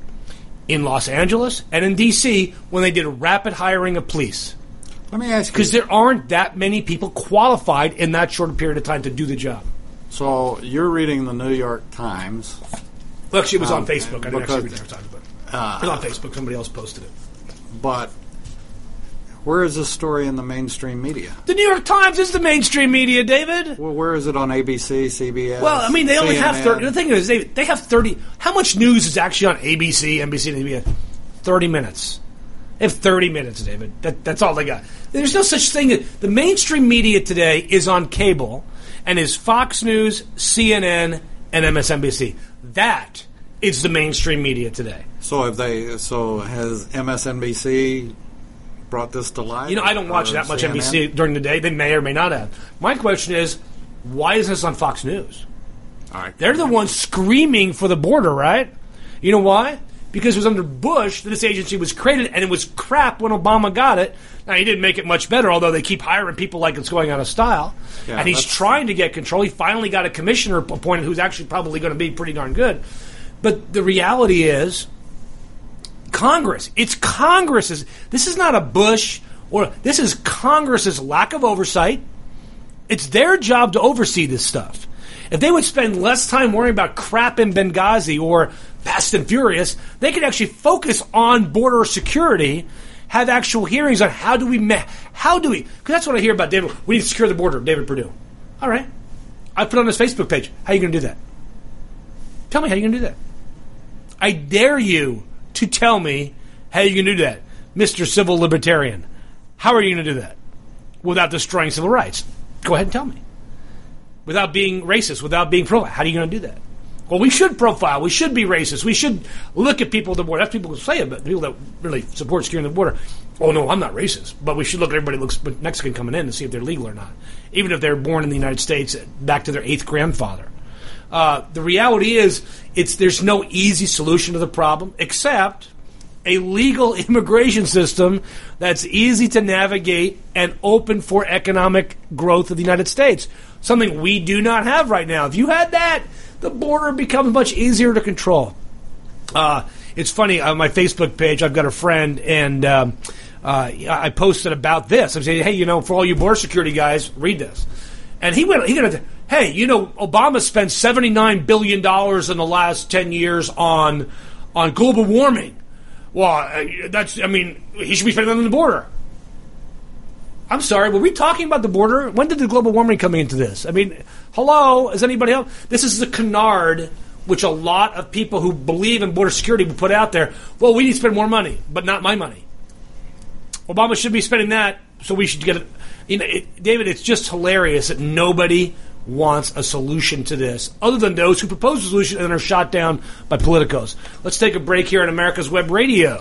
Speaker 2: in Los Angeles, and in D.C. when they did a rapid hiring of police.
Speaker 3: Let me ask you.
Speaker 2: Because there aren't that many people qualified in that short period of time to do the job.
Speaker 3: So you're reading the New York Times,
Speaker 2: Look, actually, it was on
Speaker 3: Um,
Speaker 2: Facebook. I didn't actually read
Speaker 3: because-
Speaker 2: the Times, but
Speaker 3: Uh,
Speaker 2: It's on Facebook. Somebody else posted it.
Speaker 3: but where is this story in the mainstream media?
Speaker 2: The New York Times is the mainstream media, David.
Speaker 3: Well, where is it on ABC, CBS?
Speaker 2: Well, I mean, they only have 30. The thing is, they, they have 30. How much news is actually on ABC, NBC, and CBS? 30 minutes. They have 30 minutes, David. That, that's all they got. There's no such thing. as- The mainstream media today is on cable and is Fox News, CNN, and MSNBC. That is the mainstream media today.
Speaker 3: So have they? So has MSNBC brought this to light?
Speaker 2: You know, I don't watch that uh, much
Speaker 3: CNN?
Speaker 2: NBC during the day. They may or may not have. My question is, why is this on Fox News?
Speaker 3: All right.
Speaker 2: They're the ones screaming for the border, right? You know why? Because it was under Bush that this agency was created, and it was crap when Obama got it. Now he didn't make it much better, although they keep hiring people like it's going out of style.
Speaker 3: Yeah,
Speaker 2: and he's trying to get control. He finally got a commissioner appointed who's actually probably going to be pretty darn good. But the reality is, Congress. It's Congress's. This is not a Bush or this is Congress's lack of oversight. It's their job to oversee this stuff. If they would spend less time worrying about crap in Benghazi or Fast and Furious, they could actually focus on border security, have actual hearings on how do we ma- how do we because that's what I hear about David. We need to secure the border, David Perdue. All right, I put on his Facebook page. How are you going to do that? Tell me how you're going to do that. I dare you to tell me how going to do that, Mr. Civil Libertarian. How are you going to do that without destroying civil rights? Go ahead and tell me. Without being racist, without being pro, how are you going to do that? Well, we should profile. We should be racist. We should look at people at the border. That's people who say it, but people that really support securing the border. Oh no, I'm not racist, but we should look at everybody looks Mexican coming in and see if they're legal or not, even if they're born in the United States back to their eighth grandfather. Uh, the reality is, it's there's no easy solution to the problem except a legal immigration system that's easy to navigate and open for economic growth of the United States. Something we do not have right now. If you had that, the border becomes much easier to control. Uh, it's funny on my Facebook page. I've got a friend, and um, uh, I posted about this. I'm saying, hey, you know, for all you border security guys, read this. And he went, he went, hey, you know, Obama spent 79 billion dollars in the last 10 years on on global warming. Well, uh, that's, I mean, he should be spending that on the border. I'm sorry, were we talking about the border? When did the global warming come into this? I mean, hello, is anybody else? This is the canard which a lot of people who believe in border security put out there. Well, we need to spend more money, but not my money. Obama should be spending that, so we should get it. You know, it, David, it's just hilarious that nobody wants a solution to this, other than those who propose a solution and are shot down by politicos. Let's take a break here on America's Web Radio.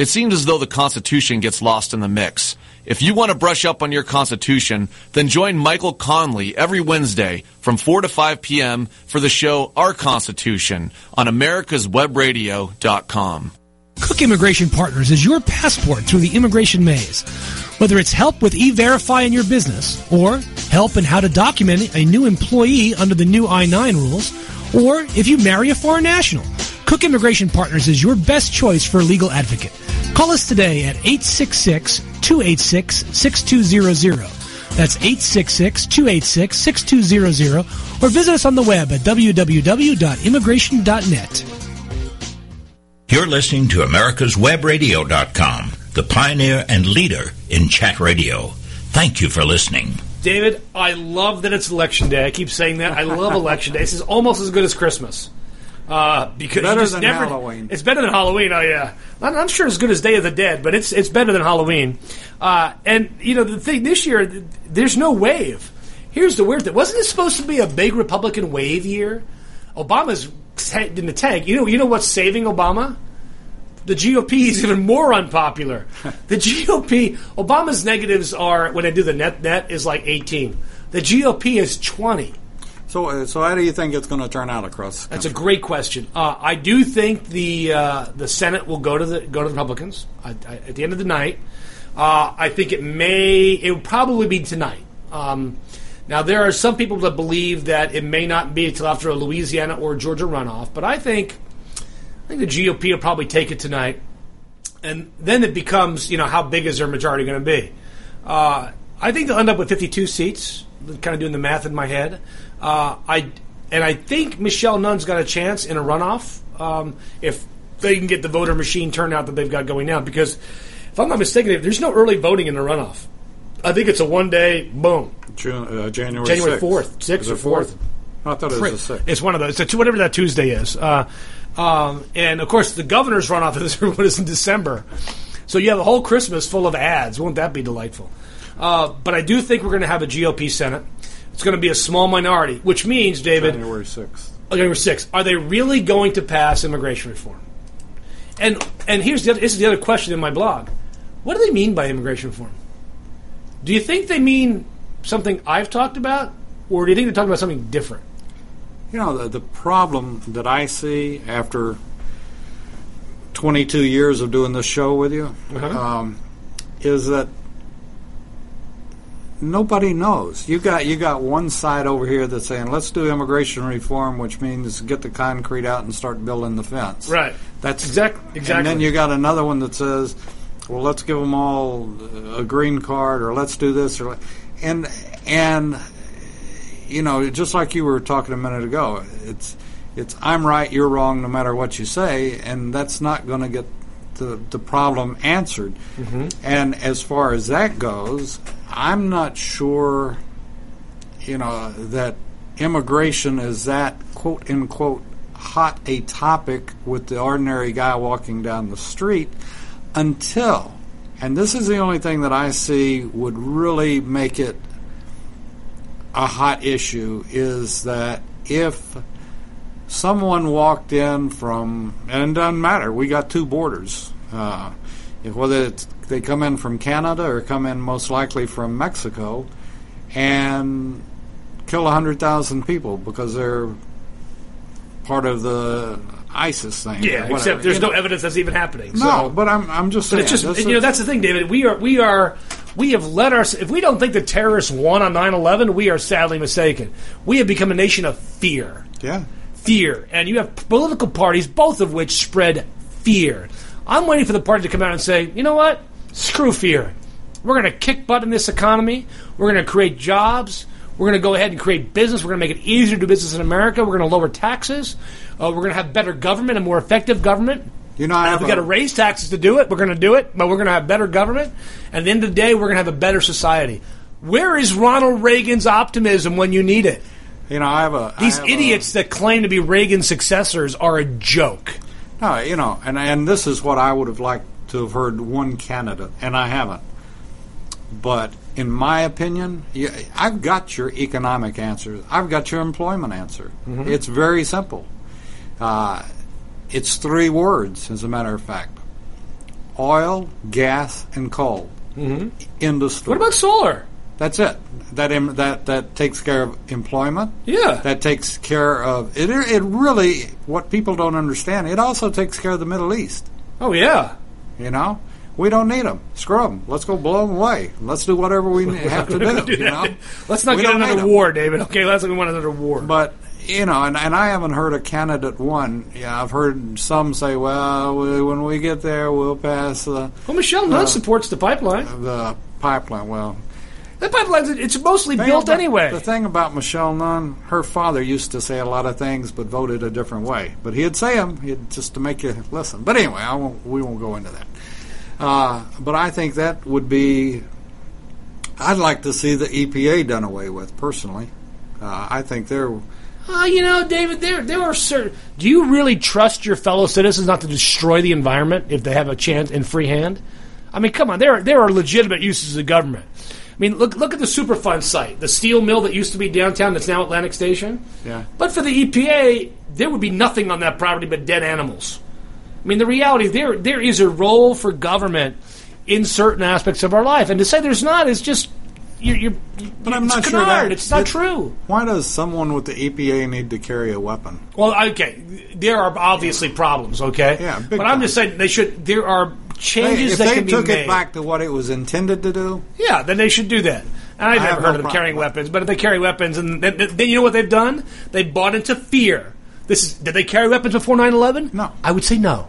Speaker 6: it seems as though the Constitution gets lost in the mix. If you want to brush up on your Constitution, then join Michael Conley every Wednesday from 4 to 5 p.m. for the show Our Constitution on americaswebradio.com.
Speaker 4: Cook Immigration Partners is your passport through the immigration maze. Whether it's help with e-verify in your business, or help in how to document a new employee under the new I-9 rules, or if you marry a foreign national, Cook Immigration Partners is your best choice for a legal advocate. Call us today at 866-286-6200. That's 866-286-6200, or visit us on the web at www.immigration.net.
Speaker 1: You're listening to America's America'sWebRadio.com, the pioneer and leader in chat radio. Thank you for listening.
Speaker 2: David, I love that it's election day. I keep saying that. I love election day. This is almost as good as Christmas. Uh, because
Speaker 3: Better
Speaker 2: just
Speaker 3: than
Speaker 2: never,
Speaker 3: Halloween.
Speaker 2: It's better than Halloween. Oh yeah, I'm, I'm sure it's as good as Day of the Dead, but it's it's better than Halloween. Uh, and you know the thing this year, there's no wave. Here's the weird thing: wasn't this supposed to be a big Republican wave year? Obama's in the tank. You know, you know what's saving Obama? the GOP is even more unpopular. The GOP, Obama's negatives are when I do the net net is like 18. The GOP is 20.
Speaker 3: So, uh, so how do you think it's going to turn out across? the
Speaker 2: That's a great question. Uh, I do think the uh, the Senate will go to the go to the Republicans I, I, at the end of the night. Uh, I think it may it will probably be tonight. Um, now there are some people that believe that it may not be until after a Louisiana or Georgia runoff, but I think I think the GOP will probably take it tonight, and then it becomes you know how big is their majority going to be? Uh, I think they'll end up with 52 seats. Kind of doing the math in my head. Uh, I and I think Michelle Nunn's got a chance in a runoff um, if they can get the voter machine turnout that they've got going now. Because if I'm not mistaken, there's no early voting in the runoff. I think it's a one day boom.
Speaker 3: June, uh, January
Speaker 2: January 4th, 6th or
Speaker 3: fourth? I thought it was the 6th.
Speaker 2: It's one of those. It's a, whatever that Tuesday is. Uh, um, and of course, the governor's runoff is what is in December. So you have a whole Christmas full of ads. Won't that be delightful? Uh, but I do think we're going to have a GOP Senate. It's going to be a small minority, which means, David,
Speaker 3: January 6th.
Speaker 2: Oh, January 6th. Are they really going to pass immigration reform? And and here's the other, this is the other question in my blog. What do they mean by immigration reform? Do you think they mean something I've talked about, or do you think they're talking about something different?
Speaker 3: You know, the, the problem that I see after 22 years of doing this show with you
Speaker 2: Uh-huh.
Speaker 3: um, is that nobody knows. You got you got one side over here that's saying let's do immigration reform, which means get the concrete out and start building the fence.
Speaker 2: Right.
Speaker 3: That's exactly
Speaker 2: exactly.
Speaker 3: And then you got another one that says, well, let's give them all a green card, or let's do this, or and and you know, just like you were talking a minute ago, it's it's I'm right, you're wrong, no matter what you say, and that's not going to get the the problem answered. Mm-hmm. And as far as that goes, I'm not sure, you know, that immigration is that quote unquote hot a topic with the ordinary guy walking down the street until, and this is the only thing that I see would really make it a hot issue is that if someone walked in from, and it doesn't matter, we got two borders. Uh, whether it's, they come in from Canada or come in most likely from Mexico and kill 100,000 people because they're part of the ISIS thing.
Speaker 2: Yeah,
Speaker 3: whatever,
Speaker 2: except there's no
Speaker 3: know.
Speaker 2: evidence that's even happening.
Speaker 3: No,
Speaker 2: so.
Speaker 3: but I'm, I'm just
Speaker 2: But
Speaker 3: saying.
Speaker 2: it's just you know that's the thing, David. We are we are we have let our if we don't think the terrorists won on 9-11, we are sadly mistaken. We have become a nation of fear,
Speaker 3: yeah.
Speaker 2: fear, and you have political parties, both of which spread fear. I'm waiting for the party to come out and say, you know what, screw fear. We're going to kick butt in this economy. We're going to create jobs. We're going to go ahead and create business. We're going to make it easier to do business in America. We're going to lower taxes. Uh, we're going to have better government, a more effective government.
Speaker 3: You know, I
Speaker 2: And
Speaker 3: have
Speaker 2: if we got to raise taxes to do it, we're going to do it, but we're going to have better government. And at the end of the day, we're going to have a better society. Where is Ronald Reagan's optimism when you need it?
Speaker 3: You know, I have a
Speaker 2: These
Speaker 3: have a-
Speaker 2: idiots that claim to be Reagan's successors are a joke.
Speaker 3: No, you know, and and this is what I would have liked to have heard one candidate, and I haven't. But in my opinion, I've got your economic answer. I've got your employment answer. It's very simple. Uh, it's three words, as a matter of fact: oil, gas, and coal. Mm-hmm. Story.
Speaker 2: What about solar?
Speaker 3: That's it. That im- that that takes care of employment.
Speaker 2: Yeah.
Speaker 3: That takes care of it. It really what people don't understand. It also takes care of the Middle East.
Speaker 2: Oh, yeah.
Speaker 3: You know, we don't need them. Screw them. Let's go blow them away. Let's do whatever we have to do. You know,
Speaker 2: Let's not
Speaker 3: We
Speaker 2: get
Speaker 3: need
Speaker 2: war, David. Okay, let's not want another war.
Speaker 3: But you know, and, and I haven't heard a candidate one. Yeah, I've heard some say, "Well, we, when we get there, we'll pass the
Speaker 2: well, Michelle Nunn supports the pipeline.
Speaker 3: the pipeline." Well,
Speaker 2: The pipeline's it's mostly
Speaker 3: thing
Speaker 2: built
Speaker 3: about-
Speaker 2: anyway.
Speaker 3: The thing about Michelle Nunn, her father used to say a lot of things, but voted a different way. But he'd say them he'd, just to make you listen. But anyway, I won't, we won't go into that. Uh, but I think that would be. I'd like to see the EPA done away with personally. Uh, I think they're.
Speaker 2: Uh, you know, David, there there are certain. Do you really trust your fellow citizens not to destroy the environment if they have a chance in free hand? I mean, come on, there are, there are legitimate uses of government. I mean, look look at the Superfund site, the steel mill that used to be downtown that's now Atlantic Station.
Speaker 3: Yeah.
Speaker 2: But for the EPA, there would be nothing on that property but dead animals. I mean, the reality there there is a role for government in certain aspects of our life, and to say there's not is just you're, you're
Speaker 3: But I'm not sure
Speaker 2: canard.
Speaker 3: that
Speaker 2: it's not
Speaker 3: it-
Speaker 2: true.
Speaker 3: Why does someone with the EPA need to carry a weapon?
Speaker 2: Well, okay, there are obviously problems. Okay,
Speaker 3: Yeah,
Speaker 2: but I'm just saying they should. There are Changes
Speaker 3: if
Speaker 2: that
Speaker 3: they
Speaker 2: can
Speaker 3: took
Speaker 2: be made.
Speaker 3: it back to what it was intended to do,
Speaker 2: Yeah, then they should do that. And I've
Speaker 3: I
Speaker 2: never heard
Speaker 3: no
Speaker 2: of them
Speaker 3: problem
Speaker 2: carrying weapons, but if they carry weapons, and then, then you know what they've done? They bought into fear. This is did they carry weapons before 9/11?
Speaker 3: No.
Speaker 2: I would say no.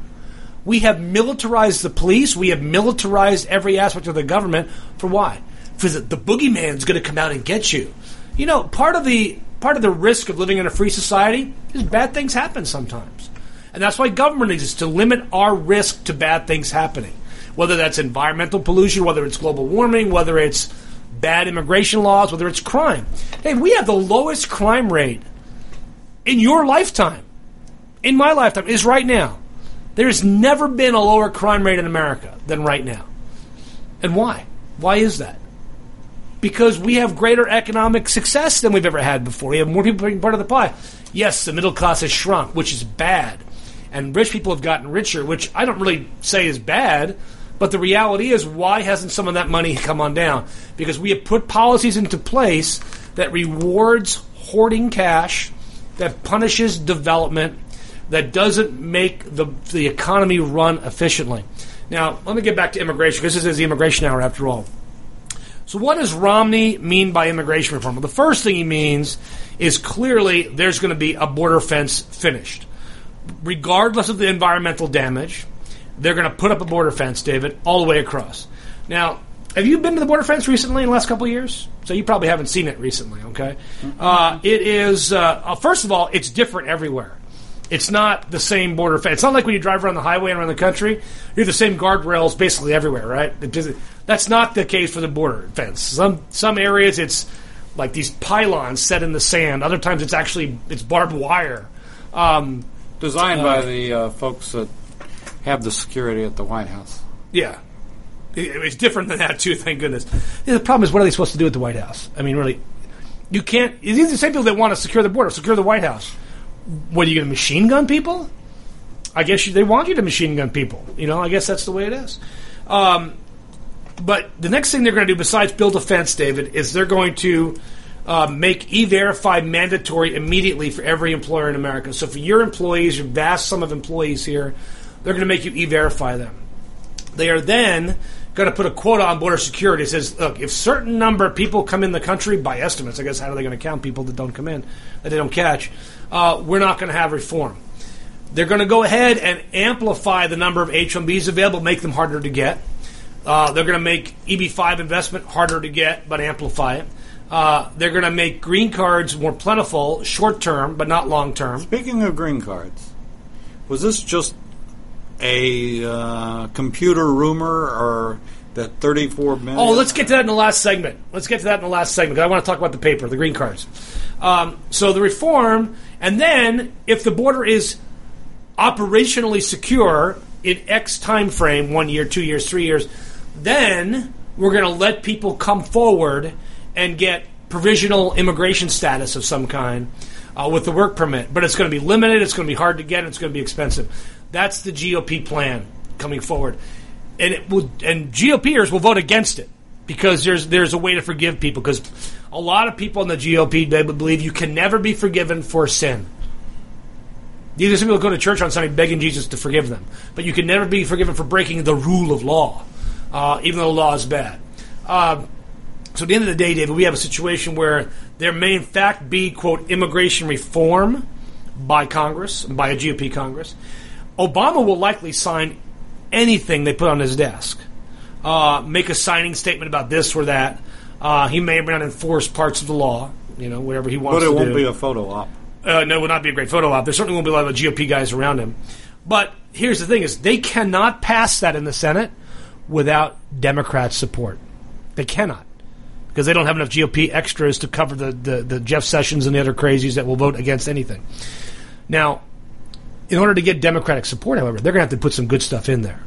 Speaker 2: We have militarized the police. We have militarized every aspect of the government. For why? For the, the boogeyman's going to come out and get you. You know, part of the part of the risk of living in a free society is bad things happen sometimes, and that's why government exists to limit our risk to bad things happening. Whether that's environmental pollution, whether it's global warming, whether it's bad immigration laws, whether it's crime. Hey, we have the lowest crime rate in your lifetime, in my lifetime, is right now. There's never been a lower crime rate in America than right now. And why? Why is that? Because we have greater economic success than we've ever had before. We have more people being part of the pie. Yes, the middle class has shrunk, which is bad. And rich people have gotten richer, which I don't really say is bad. But the reality is, why hasn't some of that money come on down? Because we have put policies into place that rewards hoarding cash, that punishes development, that doesn't make the, the economy run efficiently. Now, let me get back to immigration, because this is the immigration hour after all. So, what does Romney mean by immigration reform? Well, the first thing he means is clearly there's going to be a border fence finished. Regardless of the environmental damage, they're going to put up a border fence, David, all the way across. Now, have you been to the border fence recently in the last couple of years? So you probably haven't seen it recently, okay? Uh, it is, uh, uh, first of all, it's different everywhere. It's not the same border fence. It's not like when you drive around the highway and around the country, you have the same guardrails basically everywhere, right? That's not the case for the border fence. Some some areas it's like these pylons set in the sand. Other times it's actually it's barbed wire. Um,
Speaker 3: designed by the uh, folks that have the security at the White House.
Speaker 2: Yeah. It- It's different than that, too, thank goodness. Yeah, the problem is, what are they supposed to do at the White House? I mean, really, you can't. These are the same people that want to secure the border, secure the White House. What, are you going to machine gun people? I guess you, they want you to machine gun people. You know, I guess that's the way it is. Um, but the next thing they're going to do, besides build a fence, David, is they're going to uh, make e-verify mandatory immediately for every employer in America. So for your employees, your vast sum of employees here, they're going to make you e-verify them. They are then going to put a quota on border security. It says, look, if certain number of people come in the country by estimates, I guess how are they going to count people that don't come in, that they don't catch? Uh, we're not going to have reform. They're going to go ahead and amplify the number of H-1Bs available, make them harder to get. Uh, they're going to make EB5 investment harder to get, but amplify it. Uh, they're going to make green cards more plentiful, short term, but not long term.
Speaker 3: Speaking of green cards, was this just a uh, computer rumor or that 34 minutes?
Speaker 2: Oh, let's get to that in the last segment. Let's get to that in the last segment because I want to talk about the paper, the green cards. Um, so the reform, and then if the border is operationally secure in X time frame, one year, two years, three years, then we're going to let people come forward and get provisional immigration status of some kind uh, with the work permit. But it's going to be limited. It's going to be hard to get. It's going to be expensive. That's the GOP plan coming forward, and it will. And GOPers will vote against it because there's there's a way to forgive people because a lot of people in the GOP they believe you can never be forgiven for sin. These are some people who go to church on Sunday begging Jesus to forgive them, but you can never be forgiven for breaking the rule of law, uh, even though the law is bad. Uh, so at the end of the day, David, we have a situation where there may in fact be quote immigration reform by Congress, by a GOP Congress. Obama will likely sign anything they put on his desk. Uh, make a signing statement about this or that. Uh, he may or may not enforce parts of the law, you know, whatever he wants
Speaker 3: but it won't
Speaker 2: do.
Speaker 3: be a photo op.
Speaker 2: Uh, no, it would not be a great photo op. There certainly won't be a lot of GOP guys around him. But here's the thing: is they cannot pass that in the Senate without Democrat support. They cannot because they don't have enough GOP extras to cover the, the, the Jeff Sessions and the other crazies that will vote against anything. Now, in order to get Democratic support, however, they're going to have to put some good stuff in there.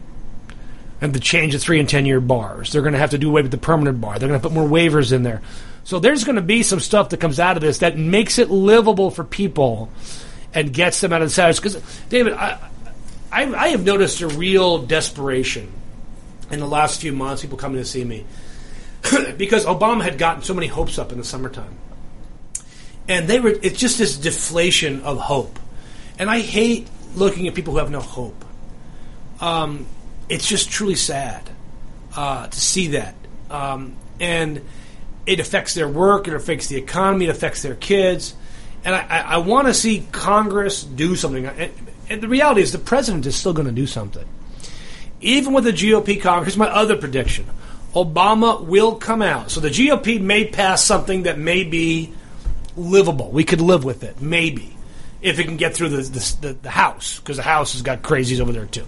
Speaker 2: And to change the three and ten year bars. They're going to have to do away with the permanent bar. They're going to put more waivers in there. So there's going to be some stuff that comes out of this that makes it livable for people and gets them out of the status. Because, David, I, I, I have noticed a real desperation in the last few months, people coming to see me. because Obama had gotten so many hopes up in the summertime, and they were. It's just this deflation of hope, and I hate looking at people who have no hope. Um, it's just truly sad uh, to see that, um, and it affects their work, it affects the economy, it affects their kids, and I, I, I want to see Congress do something. And, and the reality is, the president is still going to do something, even with the GOP Congress. My other prediction: Obama will come out. So the GOP may pass something that may be livable. We could live with it, maybe, if it can get through the the, the, the House, because the House has got crazies over there too.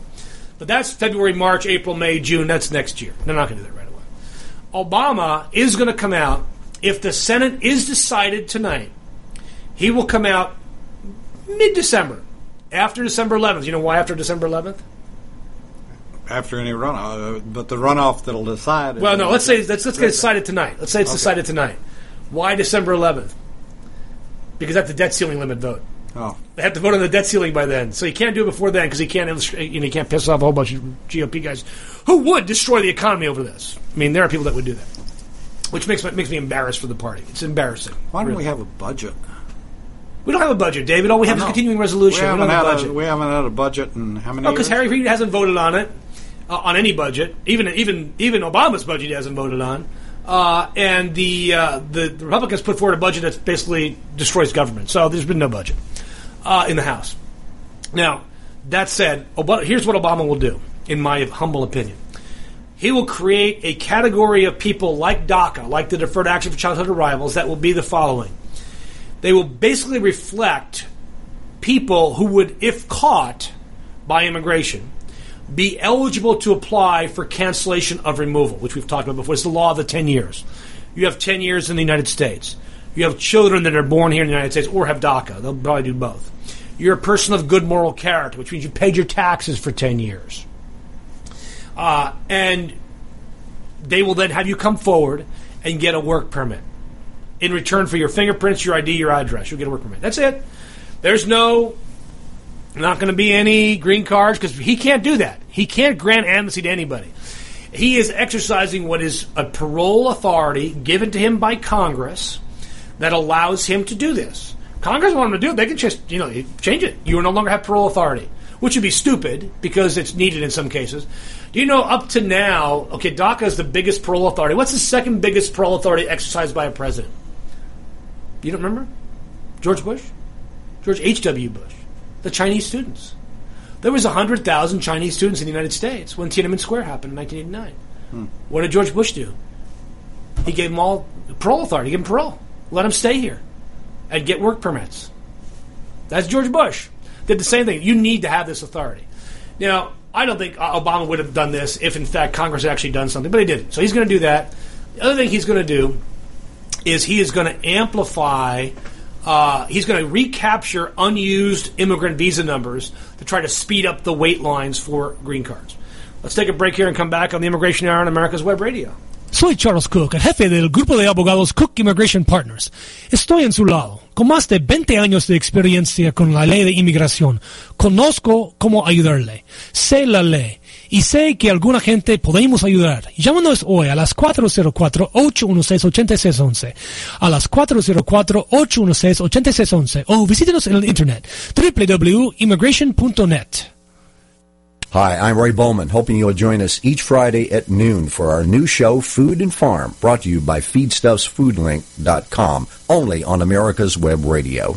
Speaker 2: But that's February, March, April, May, June. That's next year. They're not going to do that right away. Obama is going to come out if the Senate is decided tonight. He will come out mid-December, after December 11th. You know why after December 11th?
Speaker 3: After any runoff, uh, but the runoff that'll decide.
Speaker 2: Well, no. Let's say let's let's get decided tonight. Let's say it's decided tonight. Why December 11th? Because that's the debt ceiling limit vote.
Speaker 3: Oh,
Speaker 2: They have to vote on the debt ceiling by then, so he can't do it before then because he can't illustrate, you know, he can't piss off a whole bunch of GOP guys who would destroy the economy over this. I mean, there are people that would do that, which makes me, makes me embarrassed for the party. It's embarrassing.
Speaker 3: why don't
Speaker 2: really.
Speaker 3: we have a budget?
Speaker 2: We don't have a budget, David. All we have is a continuing resolution. We,
Speaker 3: haven't
Speaker 2: have a
Speaker 3: had
Speaker 2: budget.
Speaker 3: a, we haven't had a budget in how many?
Speaker 2: No, because? Harry Reid hasn't voted on it, uh, on any budget. Even even even Obama's budget he hasn't voted on. Uh, and the, uh, the the Republicans put forward a budget that basically destroys government. So there's been no budget uh, in the House. Now that said, Obama, here's what Obama will do, in my humble opinion. He will create a category of people like DACA, like the Deferred Action for Childhood Arrivals, that will be the following. They will basically reflect people who would, if caught by immigration, be eligible to apply for cancellation of removal, which we've talked about before. It's the law of the 10 years. You have 10 years in the United States. You have children that are born here in the United States or have DACA. They'll probably do both. You're a person of good moral character, which means you paid your taxes for 10 years. Uh, and they will then have you come forward and get a work permit in return for your fingerprints, your ID, your address. You'll get a work permit. That's it. There's no not going to be any green cards because he can't do that. He can't grant amnesty to anybody. He is exercising what is a parole authority given to him by Congress that allows him to do this. Congress want him to do it. They can just, you know, change it. You no longer have parole authority, which would be stupid because it's needed in some cases. Do you know up to now, okay, DACA is the biggest parole authority. What's the second biggest parole authority exercised by a president? You don't remember? George Bush? George H.W. Bush. The Chinese students. There was 100,000 Chinese students in the United States when Tiananmen Square happened in 1989. Hmm. What did George Bush do? He gave them all parole authority. He gave them parole. Let them stay here and get work permits. That's George Bush. Did the same thing. You need to have this authority. Now, I don't think Obama would have done this if, in fact, Congress had actually done something, but he didn't. So he's going to do that. The other thing he's going to do is he is going to amplify. Uh, he's going to recapture unused immigrant visa numbers to try to speed up the wait lines for green cards. Let's take a break here and come back on the Immigration Hour on America's Web Radio.
Speaker 4: Soy Charles Cook, el jefe del grupo de abogados Cook Immigration Partners. Estoy en su lado, con más de 20 años de experiencia con la ley de inmigración. Conozco cómo ayudarle. Sé la ley. Y sé que alguna gente podemos ayudar. Llámanos hoy a las 404-816-8611. A las 404-816-8611. O visítenos en el internet www.immigration.net.
Speaker 7: Hi, I'm Ray Bowman, hoping you'll join us each Friday at noon for our new show, Food and Farm, brought to you by FeedstuffsFoodLink.com, only on America's Web Radio.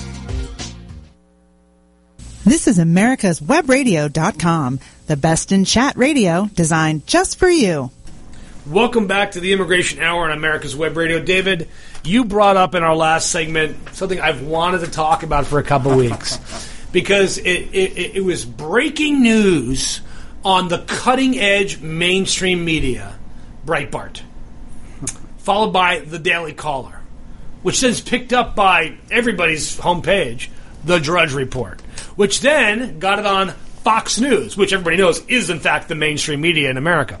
Speaker 8: This is America's Webradio.com, the best in chat radio designed just for you.
Speaker 2: Welcome back to the Immigration Hour on America's Web Radio. David, you brought up in our last segment something I've wanted to talk about for a couple weeks because it, it, it was breaking news on the cutting edge mainstream media, Breitbart. followed by the Daily Caller, which then is picked up by everybody's homepage, the Drudge Report, which then got it on Fox News, which everybody knows is in fact the mainstream media in America.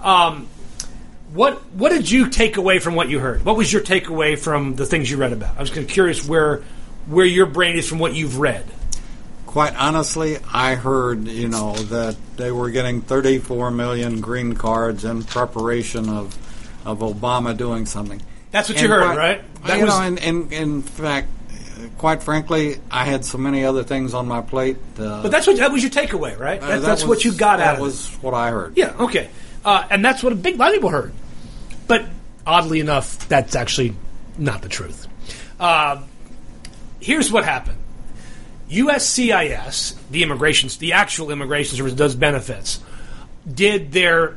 Speaker 2: Um, what what did you take away from what you heard? What was your takeaway from the things you read about? I was kind of curious where where your brain is from what you've read.
Speaker 3: Quite honestly, I heard you know that they were getting 34 million green cards in preparation of of Obama doing something.
Speaker 2: That's what you heard, right? That
Speaker 3: you
Speaker 2: was-
Speaker 3: know, and, and in fact, quite frankly, I had so many other things on my plate. Uh,
Speaker 2: But that's what that was your takeaway, right?
Speaker 3: uh,
Speaker 2: That-
Speaker 3: that
Speaker 2: that's
Speaker 3: was-
Speaker 2: what you got out of it.
Speaker 3: That was what I heard.
Speaker 2: Yeah, okay. Uh, and that's what a big lot of people heard. But oddly enough, that's actually not the truth. Uh, here's what happened USCIS, the immigration, the actual immigration service does benefits, did their.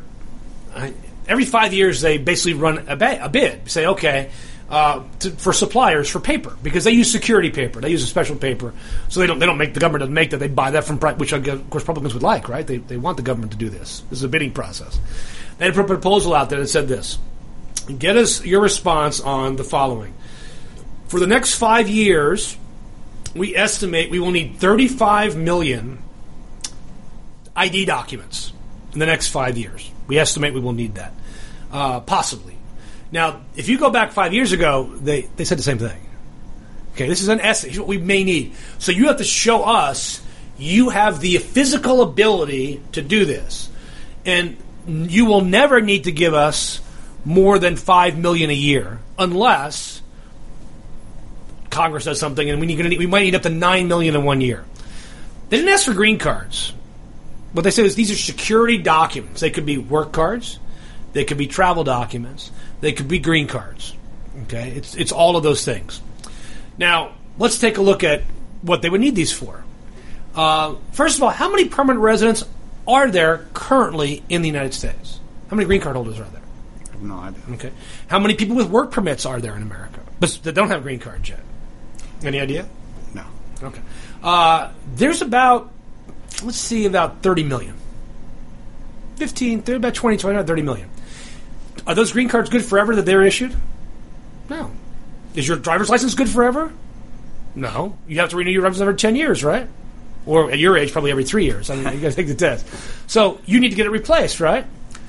Speaker 2: Uh, every five years, they basically run a bid. Say, okay, uh, to, for suppliers for paper because they use security paper. They use a special paper, so they don't. They don't make the government doesn't make that. They buy that from which of course Republicans would like, right? They they want the government to do this. This is a bidding process. They had put a proposal out there that said this: Get us your response on the following. For the next five years, we estimate we will need 35 million ID documents in the next five years. We estimate we will need that, uh, possibly. Now, if you go back five years ago, they, they said the same thing. Okay, this is an. Here's what we may need. So you have to show us you have the physical ability to do this, and you will never need to give us more than five million a year, unless Congress does something, and we need, we might need up to nine million in one year. They didn't ask for green cards. What they said is these are security documents. They could be work cards, they could be travel documents, they could be green cards. Okay, it's it's all of those things. Now let's take a look at what they would need these for. Uh, first of all, how many permanent residents are there currently in the United States? How many green card holders are there?
Speaker 3: I have no idea.
Speaker 2: Okay. How many people with work permits are there in America, but that don't have green cards yet? Any idea?
Speaker 3: No.
Speaker 2: Okay. Uh, there's about, let's see, about 30 million. 15, they're about 20, 29, 30 million. Are those green cards good forever that they're issued? No. Is your driver's license good forever? No. You have to renew your driver's license every 10 years, right? Or at your age, probably every three years. I mean, you got to take the test. So you need to get it replaced, right?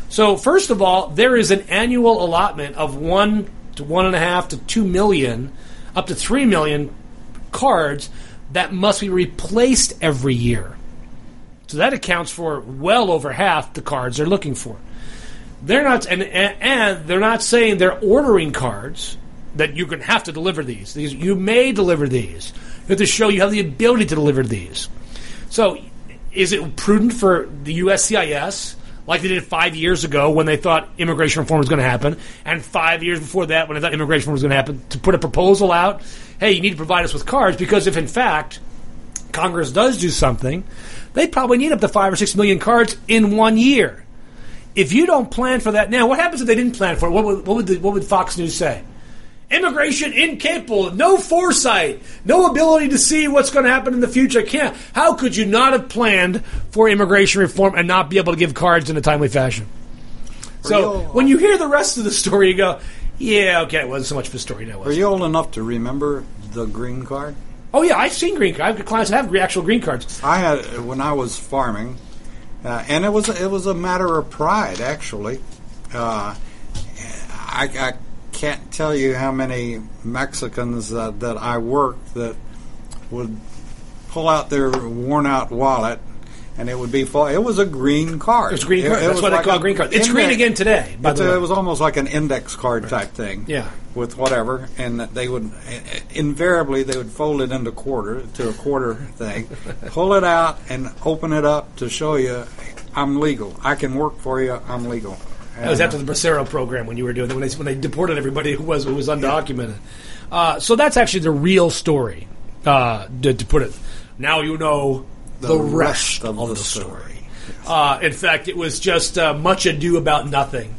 Speaker 2: So first of all, there is an annual allotment of one to one and a half to two million, up to three million cards that must be replaced every year. So that accounts for well over half the cards they're looking for. They're not, and, and, they're not saying they're ordering cards that you're going to have to deliver these. These you may deliver these. You have to show you have the ability to deliver these. So, is it prudent for the USCIS, like they did five years ago when they thought immigration reform was going to happen, and five years before that when they thought immigration reform was going to happen, to put a proposal out? Hey, you need to provide us with cards because if in fact Congress does do something, they probably need up to five or six million cards in one year. If you don't plan for that now, what happens if they didn't plan for it? What would, what would, the, what would Fox News say? Immigration incapable, no foresight, no ability to see what's going to happen in the future. Can't. How could you not have planned for immigration reform and not be able to give cards in a timely fashion? So when you hear the rest of the story, you go, "Yeah, okay, it wasn't so much of a story now."
Speaker 3: Are you old enough to remember the green card?
Speaker 2: Oh yeah, I've seen green cards. I have got clients that have actual green cards.
Speaker 3: I had when I was farming, uh, and it was it was a matter of pride actually. Uh, I, I can't tell you how many Mexicans uh, that I worked that would pull out their worn out wallet. And it would be full. It was a green card.
Speaker 2: It's a green card.
Speaker 3: it
Speaker 2: That's
Speaker 3: was
Speaker 2: what they call
Speaker 3: a
Speaker 2: green card. It's green again today, by
Speaker 3: a- It was almost like an index card type thing.
Speaker 2: Yeah.
Speaker 3: With whatever, and they would invariably they would fold it into quarter to a quarter thing, pull it out and open it up to show you, I'm legal. I can work for you. I'm legal.
Speaker 2: That was after the Bracero program when you were doing it, when they, when they deported everybody who was who was undocumented. Uh, so that's actually the real story. Uh, to, to put it, now you know the, rest, of, the, story. Uh, in fact, it was just uh, much ado about nothing.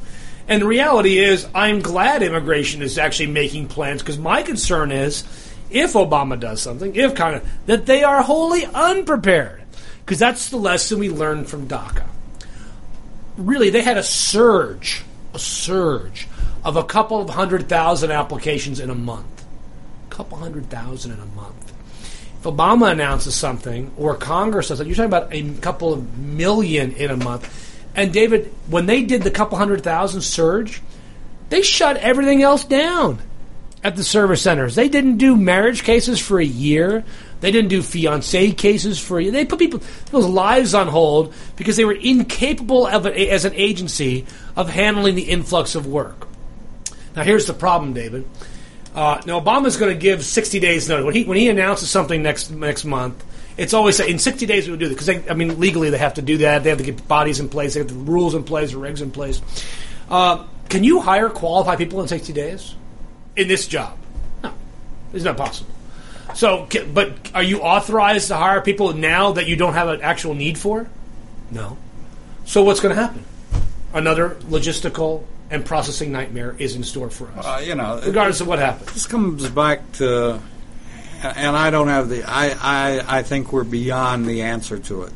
Speaker 2: And the reality is, I'm glad immigration is actually making plans because my concern is, if Obama does something, if Congress, that they are wholly unprepared. Because that's the lesson we learned from DACA really they had a surge, a surge of a couple of hundred thousand applications in a month. A couple hundred thousand in a month. If Obama announces something or Congress does it, you're talking about a couple of million in a month. And David, when they did the couple hundred thousand surge, they shut everything else down at the service centers. They didn't do marriage cases for a year. They didn't do fiancé cases for a year. They put people, people's lives on hold because they were incapable of a, as an agency of handling the influx of work. Now, here's the problem, David. Uh, now, Obama's going to give 60 days notice. When he, when he announces something next next month, it's always in 60 days we would do this because I mean legally they have to do that. They have to get bodies in place. They have the rules in place, the regs in place. Uh, can you hire qualified people in 60 days in this job? No, it's not possible. So, but are you authorized to hire people now that you don't have an actual need for? No. So what's going to happen? Another logistical and processing nightmare is in store for us,
Speaker 3: Uh, you know,
Speaker 2: regardless of what happens.
Speaker 3: This comes back to, and I don't have the. I, I I think we're beyond the answer to it.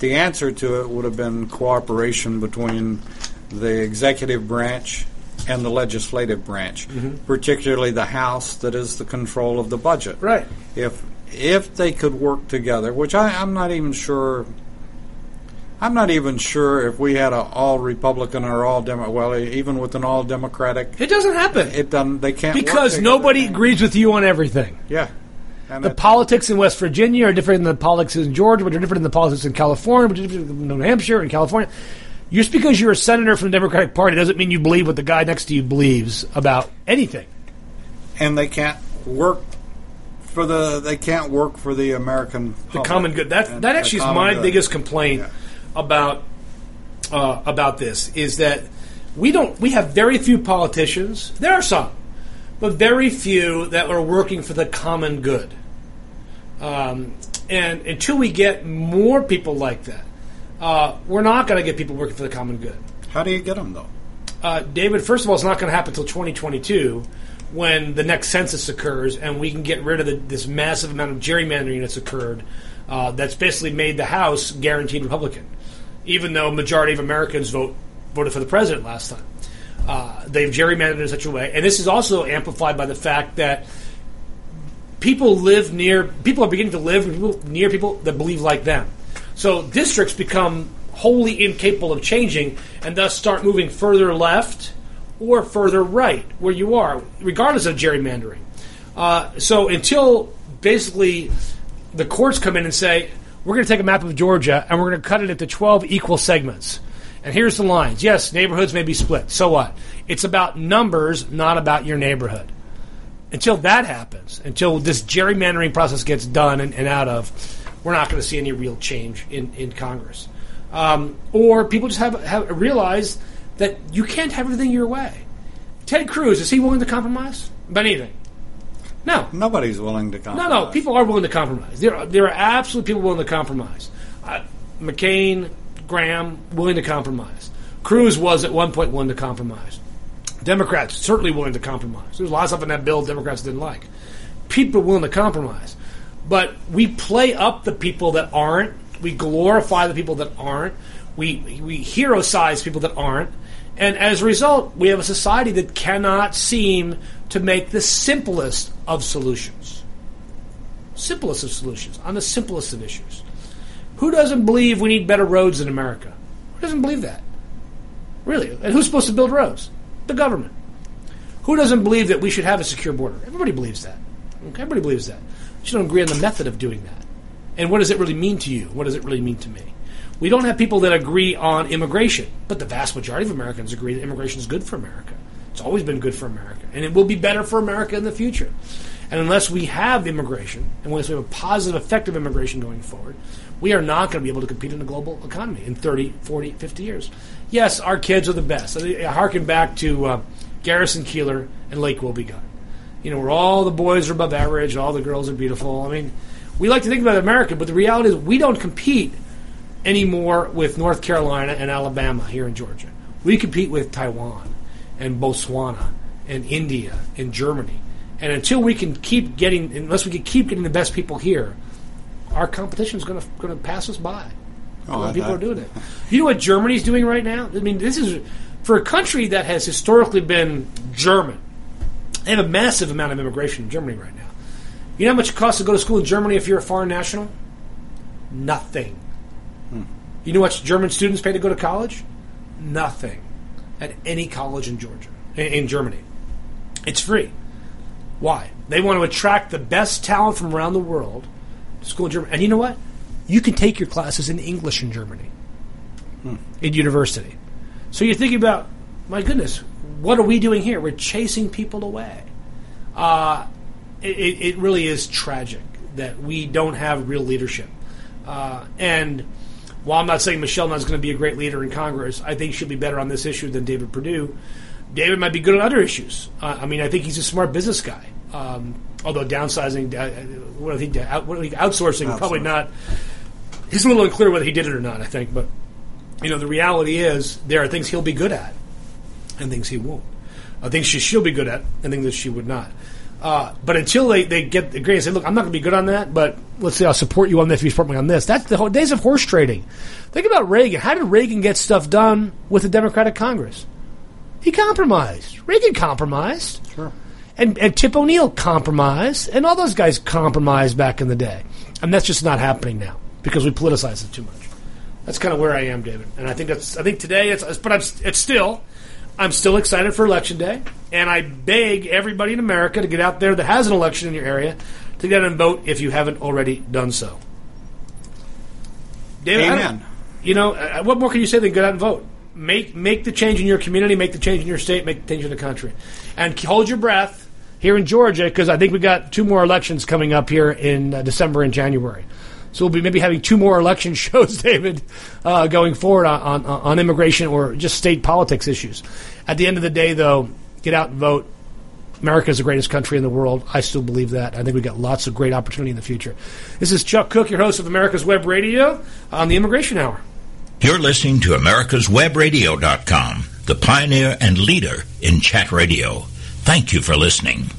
Speaker 3: The answer to it would have been cooperation between the executive branch and the legislative branch, particularly the House that is the control of the budget.
Speaker 2: Right.
Speaker 3: If if they could work together, which I, I'm not even sure. I'm not even sure if we had an all Republican or all Demo. Well, even with an all Democratic,
Speaker 2: It doesn't happen
Speaker 3: it doesn't. They can't
Speaker 2: because nobody agrees with you on everything.
Speaker 3: Yeah. And
Speaker 2: The politics in West Virginia are different than the politics in Georgia, which are different than the politics in California, which are different than New Hampshire and California. Just because you're a senator from the Democratic Party doesn't mean you believe what the guy next to you believes about anything.
Speaker 3: and they can't work for the. They can't work for the American.
Speaker 2: the common good. That that actually is my biggest complaint about uh, about this is that we don't we have very few politicians. There are some, but very few that are working for the common good. Um, and until we get more people like that, uh, we're not going to get people working for the common good.
Speaker 3: How do you get them though?
Speaker 2: Uh, David, first of all, it's not going to happen until 2022 when the next census occurs and we can get rid of the, this massive amount of gerrymandering that's occurred uh, that's basically made the House guaranteed Republican, even though majority of Americans vote voted for the president last time. Uh, they've gerrymandered in such a way, and this is also amplified by the fact that people live near people are beginning to live near people that believe like them. So districts become wholly incapable of changing and thus start moving further left or further right where you are, regardless of gerrymandering. Uh, so until basically the courts come in and say, we're going to take a map of Georgia and we're going to cut it into 12 equal segments. And here's the lines. Yes, neighborhoods may be split. So what? It's about numbers, not about your neighborhood until that happens, until this gerrymandering process gets done and, and out of, we're not going to see any real change in, in Congress. Um, or people just have, have realized that you can't have everything your way. Ted Cruz, is he willing to compromise about anything? No.
Speaker 3: Nobody's willing to compromise.
Speaker 2: no, no, people are willing to compromise. There are, there are absolutely people willing to compromise. Uh, McCain, Graham, willing to compromise. Cruz was at one point willing to compromise. Democrats certainly willing to compromise. There's a lot of stuff in that bill Democrats didn't like. People willing to compromise. But we play up the people that aren't. We glorify the people that aren't. We, we hero size people that aren't. And as a result, we have a society that cannot seem to make the simplest of solutions. Simplest of solutions on the simplest of issues. Who doesn't believe we need better roads in America? Who doesn't believe that? Really? And who's supposed to build roads? The government. Who doesn't believe that we should have a secure border? Everybody believes that. Okay, everybody believes that. But you don't agree on the method of doing that. And what does it really mean to you? What does it really mean to me? We don't have people that agree on immigration, but the vast majority of Americans agree that immigration is good for America. It's always been good for America, and it will be better for America in the future. And unless we have immigration, and unless we have a positive, effective immigration going forward, we are not going to be able to compete in the global economy in 30, 40, 50 years. Yes, our kids are the best. I harken back to uh, Garrison Keillor and Lake Wobegon. You know, where all the boys are above average, all the girls are beautiful. I mean, we like to think about America, but the reality is we don't compete anymore with North Carolina and Alabama here in Georgia. We compete with Taiwan and Botswana and India and Germany. And until we can keep getting, unless we can keep getting the best people here, our competition is going to going to pass us by.
Speaker 3: Oh,
Speaker 2: people
Speaker 3: I-
Speaker 2: are doing it. You know what Germany's doing right now? I mean, this is for a country that has historically been German, they have a massive amount of immigration in Germany right now. You know how much it costs to go to school in Germany if you're a foreign national? Nothing. Hmm. You know what German students pay to go to college? Nothing. At any college in Georgia, in, Germany. It's free. Why? They want to attract the best talent from around the world to school in Germany. And you know what? You can take your classes in English in Germany, in university. So you're thinking about, my goodness, what are we doing here? We're chasing people away. Uh, it, it it really is tragic that we don't have real leadership. Uh, and while I'm not saying Michelle Nunn's going to be a great leader in Congress, I think she'll be better on this issue than David Perdue. David might be good on other issues. Uh, I mean, I think he's a smart business guy. Um, although downsizing, uh, what do you think, out, what you think, outsourcing, probably not. He's a little unclear whether he did it or not. I think, but you know, the reality is there are things he'll be good at, and things he won't. Uh, things she, she'll be good at, and things that she would not. Uh, but until they, they get the grade and say, look, I'm not going to be good on that, but let's say I'll support you on this if you support me on this. That's the whole days of horse trading. Think about Reagan. How did Reagan get stuff done with the Democratic Congress? He compromised. Reagan compromised.
Speaker 3: Sure.
Speaker 2: And, and Tip O'Neill compromised. And all those guys compromised back in the day. And that's just not happening now because we politicize it too much. That's kind of where I am, David. And I think that's. I think today it's. But I'm, it's still. I'm still excited for election day, and I beg everybody in America to get out there that has an election in your area to get out and vote if you haven't already done so. David,
Speaker 3: Amen.
Speaker 2: You know, uh, what more can you say than get out and vote? Make make the change in your community, make the change in your state, make the change in the country, and hold your breath here in Georgia because I think we got two more elections coming up here in uh, December and January. So we'll be maybe having two more election shows, David, uh, going forward on, on on immigration or just state politics issues. At the end of the day, though, get out and vote. America is the greatest country in the world. I still believe that. I think we've got lots of great opportunity in the future. This is Chuck Cook, your host of America's Web Radio on the Immigration Hour.
Speaker 1: You're listening to America'sWebRadio.com, the pioneer and leader in chat radio. Thank you for listening.